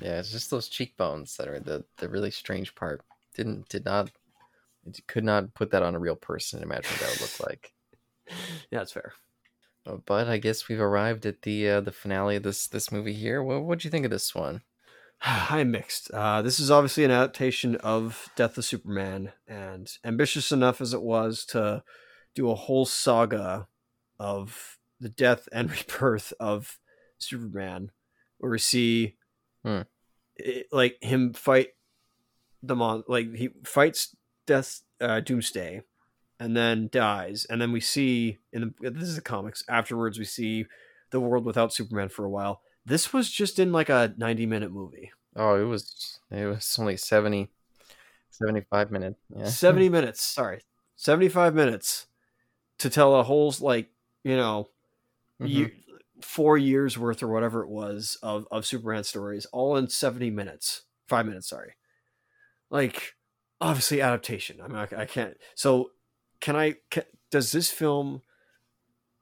A: Yeah, it's just those cheekbones that are the the really strange part. Didn't did not it could not put that on a real person and imagine what that would look like.
B: yeah that's fair
A: Uh, But I guess we've arrived at the uh, the finale of this this movie here. What what'd you think of this one?
B: I'm mixed. Uh, this is obviously an adaptation of Death of Superman, and ambitious enough as it was to do a whole saga of the death and rebirth of Superman, where we see
A: Hmm.
B: it, like him fight the mon like he fights death uh, doomsday and then dies and then we see in the this is the comics afterwards we see the world without superman for a while this was just in like a 90 minute movie
A: Oh, it was it was only 70, 75 minutes. Yeah.
B: 70 minutes sorry 75 minutes to tell a whole like you know
A: Mhm.
B: year, four years worth or whatever it was of of superman stories all in 70 minutes five minutes sorry. Like obviously adaptation. I mean i, I can't so can i can, does this film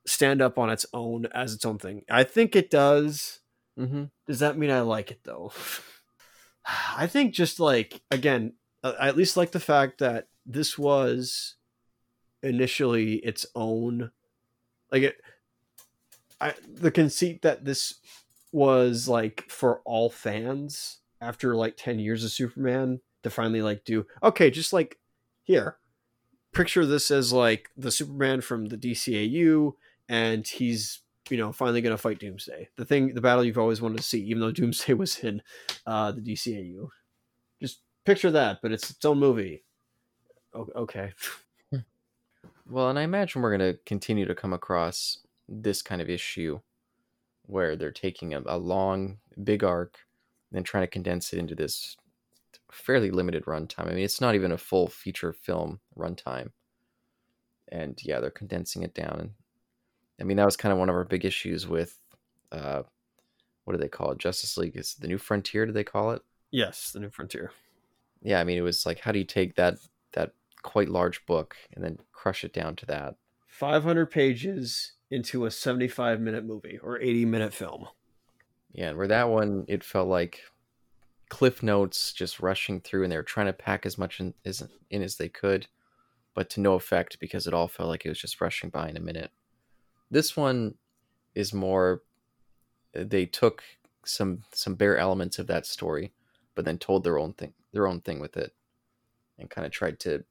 B: stand up on its own as its own thing? I think it does.
A: Mm-hmm.
B: does that mean i like it though? I think just like again uh, i at least like the fact that this was initially its own like it I, the conceit that this was like for all fans after like 10 years of superman to finally like do okay just like here picture this as like the superman from the dcau and he's you know finally gonna fight doomsday. The thing the battle you've always wanted to see even though doomsday was in uh the dcau just picture that but it's its own movie. O- okay.
A: Well, and I imagine we're going to continue to come across this kind of issue where they're taking a, a long, big arc and then trying to condense it into this fairly limited runtime. I mean, it's not even a full feature film runtime. And yeah, they're condensing it down. And I mean, that was kind of one of our big issues with uh, what do they call it? Justice League is the New Frontier. Do they call it?
B: yes the new frontier
A: Yeah, I mean, it was like, how do you take that that quite large book and then crush it down to that?
B: 500 pages into a 75 minute movie or 80 minute film
A: Yeah, where that one, it felt like cliff notes just rushing through, and they were trying to pack as much in as, in as they could, but to no effect because it all felt like it was just rushing by in a minute. This one is more. They took some some bare elements of that story, but then told their own thing, their own thing with it, and kind of tried to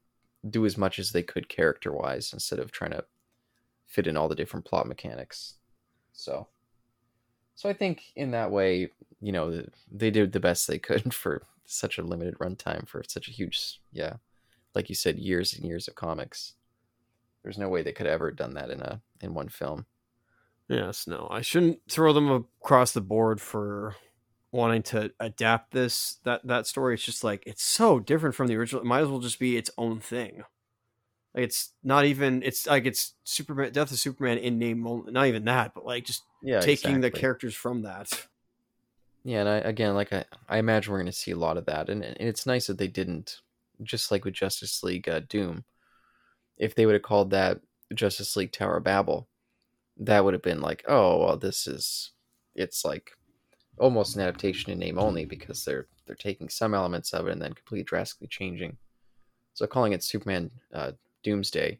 A: do as much as they could character wise instead of trying to fit in all the different plot mechanics. So, so I think in that way, you know, they did the best they could for such a limited runtime for such a huge, yeah, like you said, years and years of comics. There's no way they could have ever done that in a in one film.
B: Yes, no, I shouldn't throw them across the board for wanting to adapt this that that story. It's just like it's so different from the original. It might as well just be its own thing. Like it's not even. It's like it's Superman, Death of Superman in name only. Not even that, but like just
A: Yeah,
B: taking the characters from that.
A: Yeah, and I, again, like I, I imagine we're going to see a lot of that, and, and it's nice that they didn't, just like with Justice League uh, Doom. If they would have called that Justice League Tower of Babel, that would have been like, oh, well, this is, it's like almost an adaptation in name only because they're they're taking some elements of it and then completely drastically changing. So calling it Superman uh, Doomsday,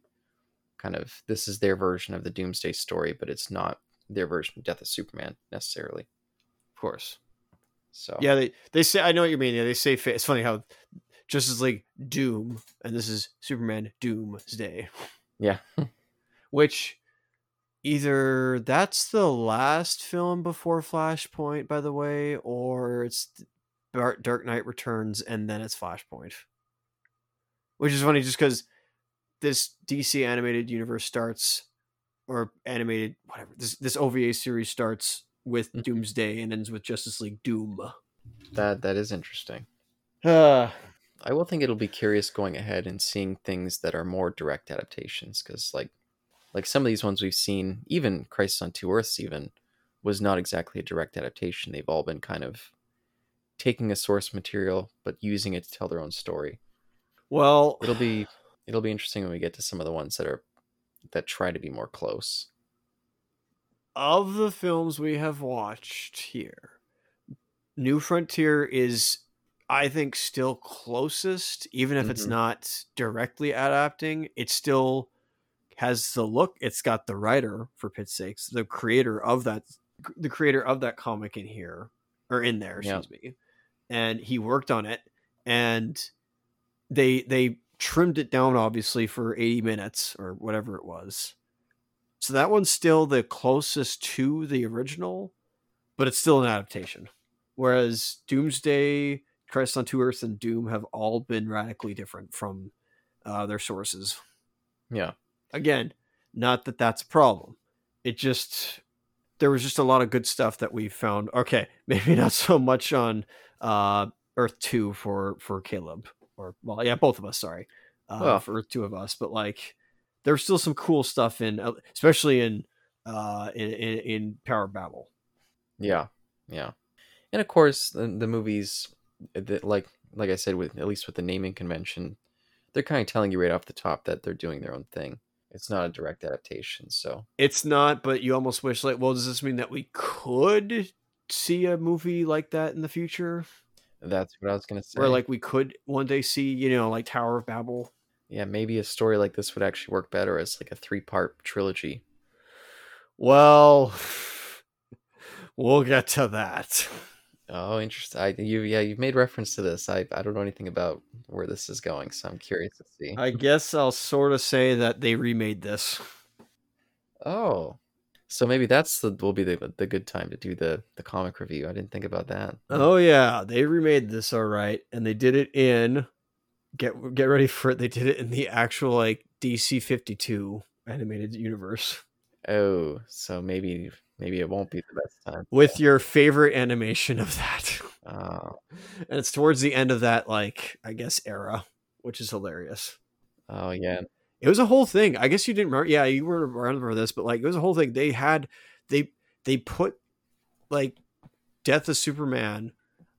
A: kind of this is their version of the Doomsday story, but it's not their version of Death of Superman necessarily.
B: Of course.
A: So
B: Yeah, they they say I know what you mean. Yeah, they say it's funny how Justice League Doom and this is Superman Doomsday.
A: Yeah.
B: Which either that's the last film before Flashpoint, by the way, or it's Dark Dark Knight Returns and then it's Flashpoint. Which is funny just because this DC animated universe starts or animated whatever this this OVA series starts with
A: Mhm.
B: Doomsday and ends with Justice League Doom.
A: That that is interesting.
B: Uh,
A: I will think it'll be curious going ahead and seeing things that are more direct adaptations because like like some of these ones we've seen, even Crisis on Two Earths, even was not exactly a direct adaptation. They've all been kind of taking a source material but using it to tell their own story.
B: well,
A: It'll be it'll be interesting when we get to some of the ones that are that try to be more close.
B: of the films we have watched here, New Frontier is, I think, still closest, even if it's
A: Mhm.
B: not directly adapting. It still has the look. It's got the writer, for pit's sakes, the creator of that, the creator of that comic in here or in there,
A: Yeah.
B: excuse me, and he worked on it, and they they trimmed it down obviously for 80 minutes or whatever it was so that one's still the closest to the original, but it's still an adaptation. Whereas Doomsday, Crisis on Two Earths, and Doom have all been radically different from uh, their sources.
A: Yeah.
B: Again, not that that's a problem. It just there was just a lot of good stuff that we found. Okay, maybe not so much on uh, Earth Two for for Caleb, or well, yeah, both of us. Sorry, uh,
A: Well.
B: for Two of us, but like there's still some cool stuff in, uh, especially in uh in in, in Tower of Babel.
A: Yeah, yeah, and of course the, the movies, that like like I said, with at least with the naming convention, they're kind of telling you right off the top that they're doing their own thing. It's not a direct adaptation, so
B: It's not, but you almost wish like, well, does this mean that we could see a movie like that in the future,
A: that's what I was gonna say.
B: where like we could one day see, you know, like Tower of Babel?
A: yeah, maybe a story like this would actually work better as like a three part trilogy.
B: Well, we'll get to that.
A: Oh, interesting. I you yeah, you've made reference to this. I I don't know anything about where this is going, so I'm curious to see.
B: I guess I'll sort of say that they remade this.
A: Oh, so maybe that's the will be the the good time to do the the comic review. I didn't think about that.
B: Oh yeah, they remade this all right, and they did it in get get ready for it. They did it in the actual like DC fifty two animated universe
A: Oh, so maybe maybe it won't be the best time.
B: with your favorite animation of that,
A: Oh,
B: and it's towards the end of that like I guess era, which is hilarious.
A: oh yeah.
B: It was a whole thing. I guess you didn't remember. Yeah, you were around for this, but like it was a whole thing. They had they they put like Death of Superman.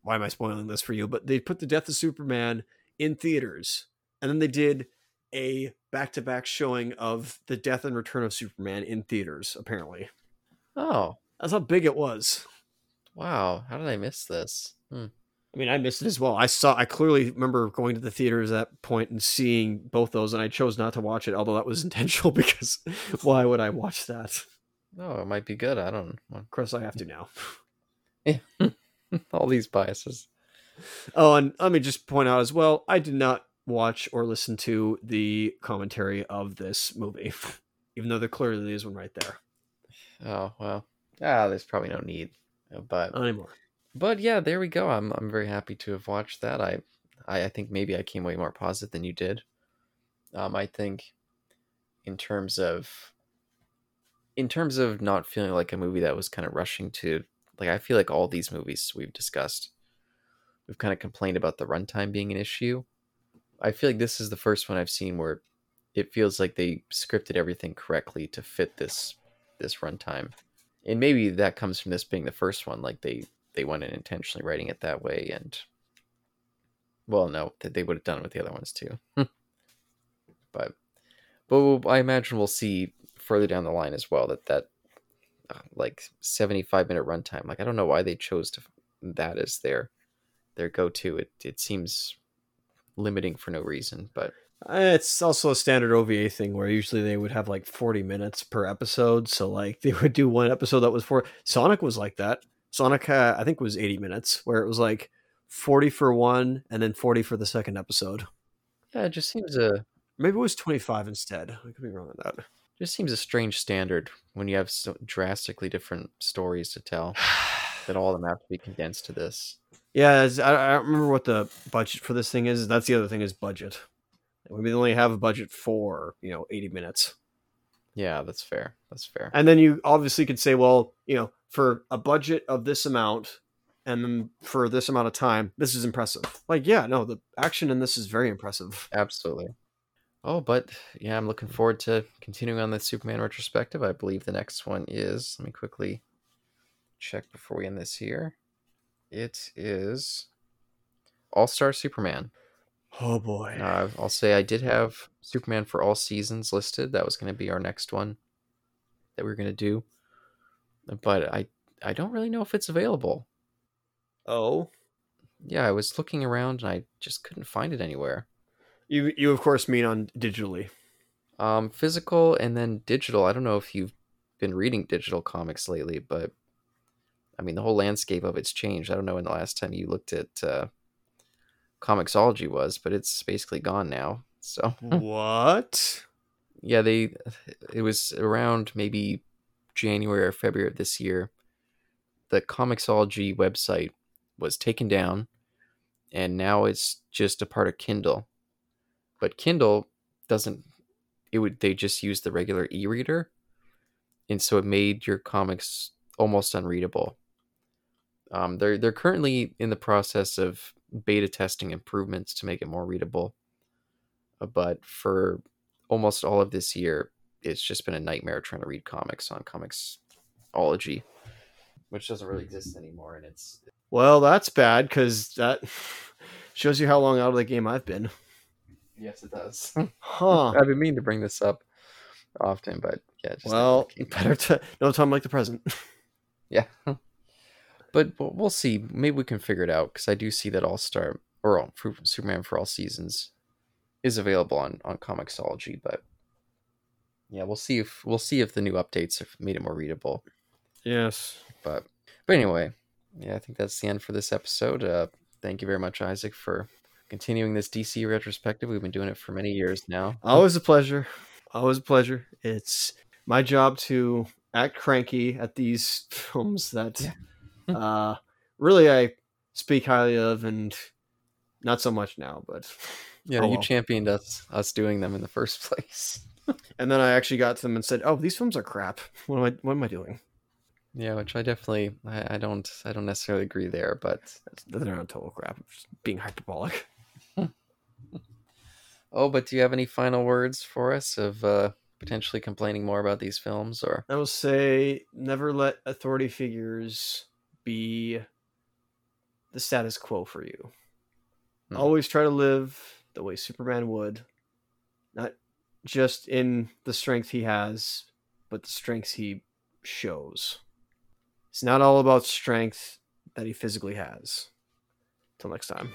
B: Why am I spoiling this for you? But they put the Death of Superman in theaters, and then they did a back to back showing of the Death and Return of Superman in theaters. Apparently,
A: Oh,
B: that's how big it was.
A: wow. How did I miss this? Hmm.
B: I mean, I missed it as well. I saw. I clearly remember going to the theaters at that point and seeing both those, and I chose not to watch it, although that was intentional because why would I watch that?
A: Oh, it might be good. I don't.
B: Of course, I have to now.
A: yeah, All these biases.
B: Oh, and let me just point out as well, I did not watch or listen to the commentary of this movie, even though there clearly is one right there.
A: Oh well. Ah, there's probably no need. But
B: Not anymore.
A: But yeah, there we go. I'm I'm very happy to have watched that. I I, I think maybe I came way more positive than you did. Um, I think in terms of in terms of not feeling like a movie that was kind of rushing to like I feel like all these movies we've discussed we've kind of complained about the runtime being an issue. I feel like this is the first one I've seen where it feels like they scripted everything correctly to fit this this runtime. And maybe that comes from this being the first one like they they went in intentionally writing it that way and well no that they would have done it with the other ones too but but i imagine we'll see further down the line as well that that uh, like 75 minute runtime like i don't know why they chose to that as their their go-to it it seems limiting for no reason but
B: Uh, It's also a standard OVA thing where usually they would have like 40 minutes per episode. So, like, they would do one episode that was for Sonic was like that. Sonic, uh, I think, it was 80 minutes, where it was like 40 for one and then 40 for the second episode.
A: yeah it just seems a
B: Maybe it was 25 instead. I could be wrong on that.
A: just seems a strange standard when you have so drastically different stories to tell that all of them have to be condensed to this
B: Yeah, I, I don't remember what the budget for this thing is. That's the other thing is budget. We only have a budget for you know eighty minutes,
A: yeah that's fair that's fair
B: and then you obviously could say, well, you know, for a budget of this amount, and then for this amount of time, this is impressive. Like, yeah, no, the action in this is very impressive.
A: Absolutely. Oh, but yeah, I'm looking forward to continuing on the Superman retrospective. I believe the next one is. Let me quickly check before we end this here. It is All Star Superman.
B: Oh boy,
A: Uh, I'll say I did have Superman for all seasons listed. That was going to be our next one that we are going to do, but I I don't really know if it's available.
B: oh,
A: Yeah, I was looking around and I just couldn't find it anywhere.
B: you you of course mean on digitally.
A: Um, physical and then digital. I don't know if you've been reading digital comics lately, but I mean the whole landscape of it's changed. I don't know when the last time you looked at uh, Comixology was, but it's basically gone now. So
B: what?
A: yeah, they it was around maybe January or February of this year. The Comixology website was taken down, and now it's just a part of Kindle. But Kindle doesn't. It would they just use the regular e-reader, and so it made your comics almost unreadable. Um, they're they're currently in the process of beta testing improvements to make it more readable. Uh, but for almost all of this year, it's just been a nightmare trying to read comics on Comixology, which doesn't really exist anymore. And it's
B: Well, that's bad because that shows you how long out of the game I've been.
A: yes, it does.
B: Huh.
A: I've been meaning to bring this up often, but yeah, just
B: well, better to no time like the present.
A: yeah. But we'll see. Maybe we can figure it out because I do see that All Star or all, Superman for all seasons is available on on Comixology. But yeah, we'll see if we'll see if the new updates have made it more readable.
B: yes.
A: But but anyway, yeah, I think that's the end for this episode. Uh, thank you very much, Isaac, for continuing this DC retrospective. We've been doing it for many years now.
B: Always a pleasure. Always a pleasure. It's my job to act cranky at these films that uh really I speak highly of and not so much now, but
A: Yeah,
B: Oh,
A: you
B: well.
A: championed us us doing them in the first place.
B: and then I actually got to them and said, "Oh, these films are crap. What am I what am I doing?"
A: Yeah, which I definitely I, I don't I don't necessarily agree there, but
B: They're not total crap. I'm just being hyperbolic.
A: oh, but do you have any final words for us of uh, potentially complaining more about these films or
B: I will say never let authority figures be the status quo for you.
A: Hmm.
B: Always try to live the way Superman would, not just in the strength he has, but the strengths he shows. It's not all about strength that he physically has. Till next time.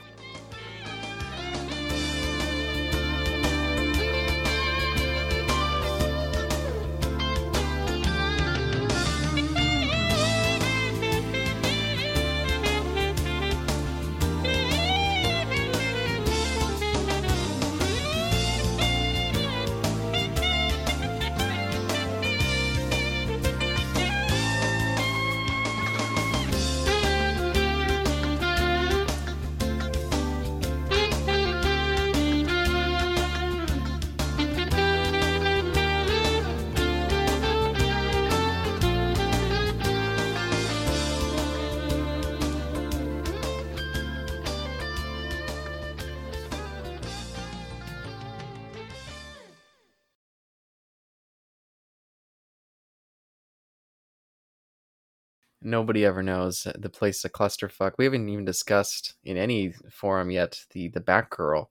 A: Nobody ever knows the place a clusterfuck. We haven't even discussed in any forum yet the the Batgirl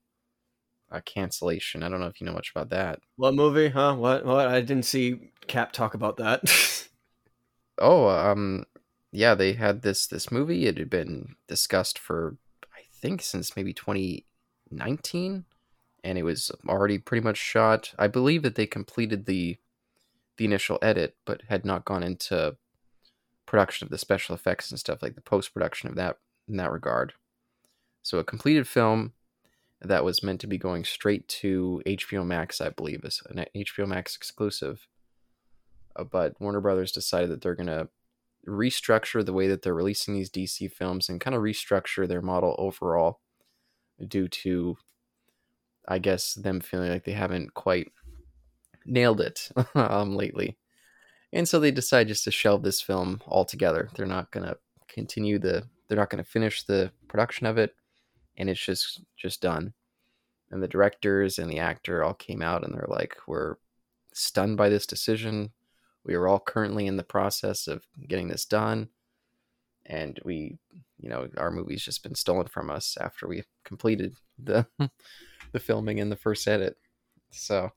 A: uh, cancellation. I don't know if you know much about that.
B: What movie? Huh? What? What? I didn't see Cap talk about that.
A: Oh, um, yeah, they had this this movie. It had been discussed for I think since maybe 2019, and it was already pretty much shot. I believe that they completed the the initial edit, but had not gone into production of the special effects and stuff like the post production of that in that regard. So a completed film that was meant to be going straight to HBO Max, I believe, is an HBO Max exclusive. Uh, but Warner Brothers decided that they're going to restructure the way that they're releasing these DC films and kind of restructure their model overall due to, I guess, them feeling like they haven't quite nailed it um, lately. And so they decide just to shelve this film altogether. They're not going to continue the, they're not going to finish the production of it, and it's just just done. And the directors and the actor all came out and they're like, we're stunned by this decision. We are all currently in the process of getting this done. And we, you know, our movie's just been stolen from us after we completed the the filming in the first edit. So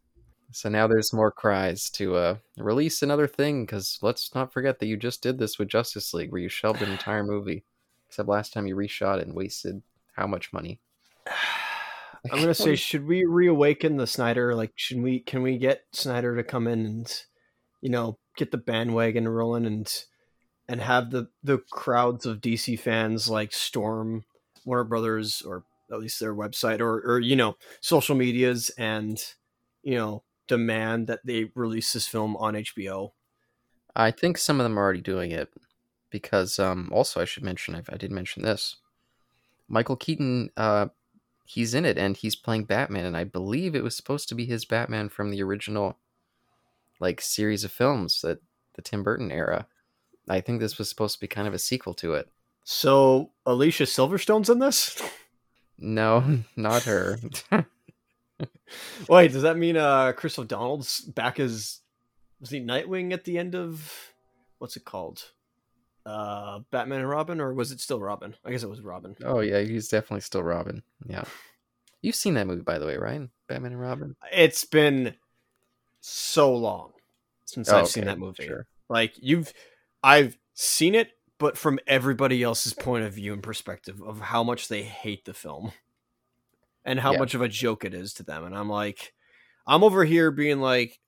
A: so now there's more cries to uh, release another thing because let's not forget that you just did this with Justice League, where you shelved an entire movie. Except last time you reshot it and wasted how much money?
B: I'm gonna say, should we reawaken the Snyder? Like, should we? Can we get Snyder to come in and, you know, get the bandwagon rolling and and have the the crowds of DC fans like storm Warner Brothers or at least their website or or you know social medias and you know demand that they release this film on HBO.
A: I think some of them are already doing it because um, also I should mention I, I did mention this Michael Keaton, uh, he's in it and he's playing Batman, and I believe it was supposed to be his Batman from the original, like series of films that the Tim Burton era. I think this was supposed to be kind of a sequel to it.
B: So Alicia Silverstone's in this?
A: No, not her.
B: Wait, does that mean uh Chris O'Donnell's back as was he Nightwing at the end of what's it called? Uh Batman and Robin or was it still Robin? I guess it was Robin.
A: oh yeah, he's definitely still Robin. Yeah, you've seen that movie by the way, right? Batman and Robin.
B: It's been so long since
A: Oh,
B: I've seen that movie.
A: Sure.
B: Like you've I've seen it but from everybody else's point of view and perspective of how much they hate the film and how
A: Yeah.
B: much of a joke it is to them and I'm like I'm over here being like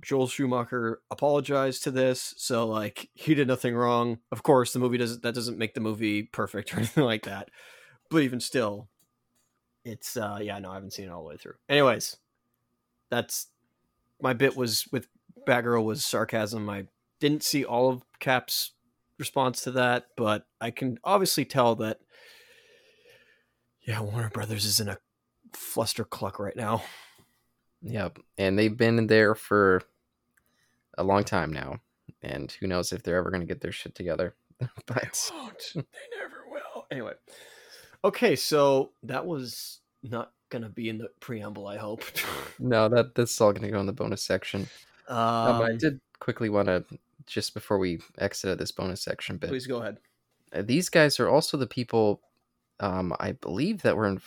B: Joel Schumacher apologized to this so like he did nothing wrong. Of course the movie doesn't that doesn't make the movie perfect or anything like that. But even still it's uh yeah, no, I haven't seen it all the way through. Anyways, that's my bit was with Batgirl was sarcasm. I didn't see all of Cap's response to that, but I can obviously tell that yeah, Warner Brothers is in a fluster cluck right now.
A: Yep, and they've been there for a long time now, and who knows if they're ever going to get their shit together. but
B: won't. They never will. Anyway. Okay, so that was not gonna be in the preamble, I hope.
A: no, that that's all going to go in the bonus section.
B: Um,
A: but I did quickly want to just before we exited this bonus section bit.
B: please go ahead.
A: these guys are also the people um, I believe that were in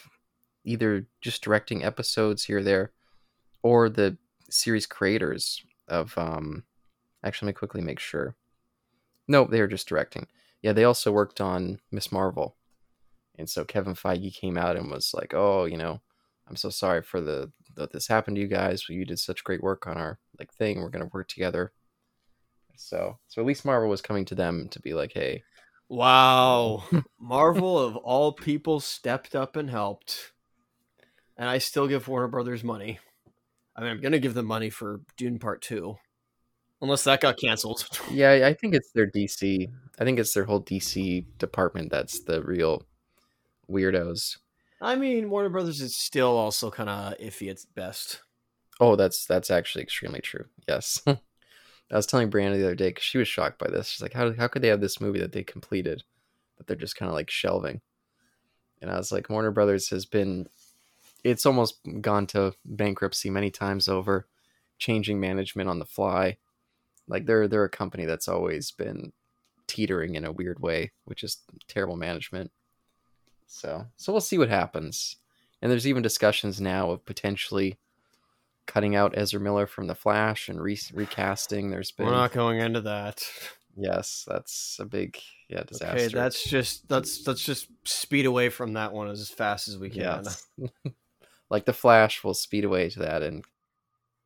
A: either just directing episodes here or there or the series creators of um actually let me quickly make sure. No, they were just directing. Yeah, they also worked on Miss Marvel. And so Kevin Feige came out and was like, "Oh, you know, I'm so sorry for the that this happened to you guys. You did such great work on our like thing. We're going to work together." So, so at least Marvel was coming to them to be like, "Hey,
B: Wow. Marvel of all people stepped up and helped. And I still give Warner Brothers money. I mean, I'm going to give them money for Dune Part 2. Unless that got canceled.
A: Yeah, I think it's their DC. I think it's their whole DC department that's the real weirdos.
B: I mean, Warner Brothers is still also kind of iffy at best.
A: Oh, that's that's actually extremely true. Yes, I was telling Brianna the other day because she was shocked by this. She's like, "How how could they have this movie that they completed that they're just kind of like shelving?" And I was like, "Warner Brothers has been, it's almost gone to bankruptcy many times over, changing management on the fly. Like they're they're a company that's always been teetering in a weird way, which is terrible management. So so we'll see what happens. And there's even discussions now of potentially cutting out Ezra Miller from the Flash and re- recasting. There's been
B: We're not going into that.
A: yes, that's a big yeah disaster.
B: Okay, that's just let's let's just speed away from that one as fast as we can.
A: yes. like the Flash will speed away to that and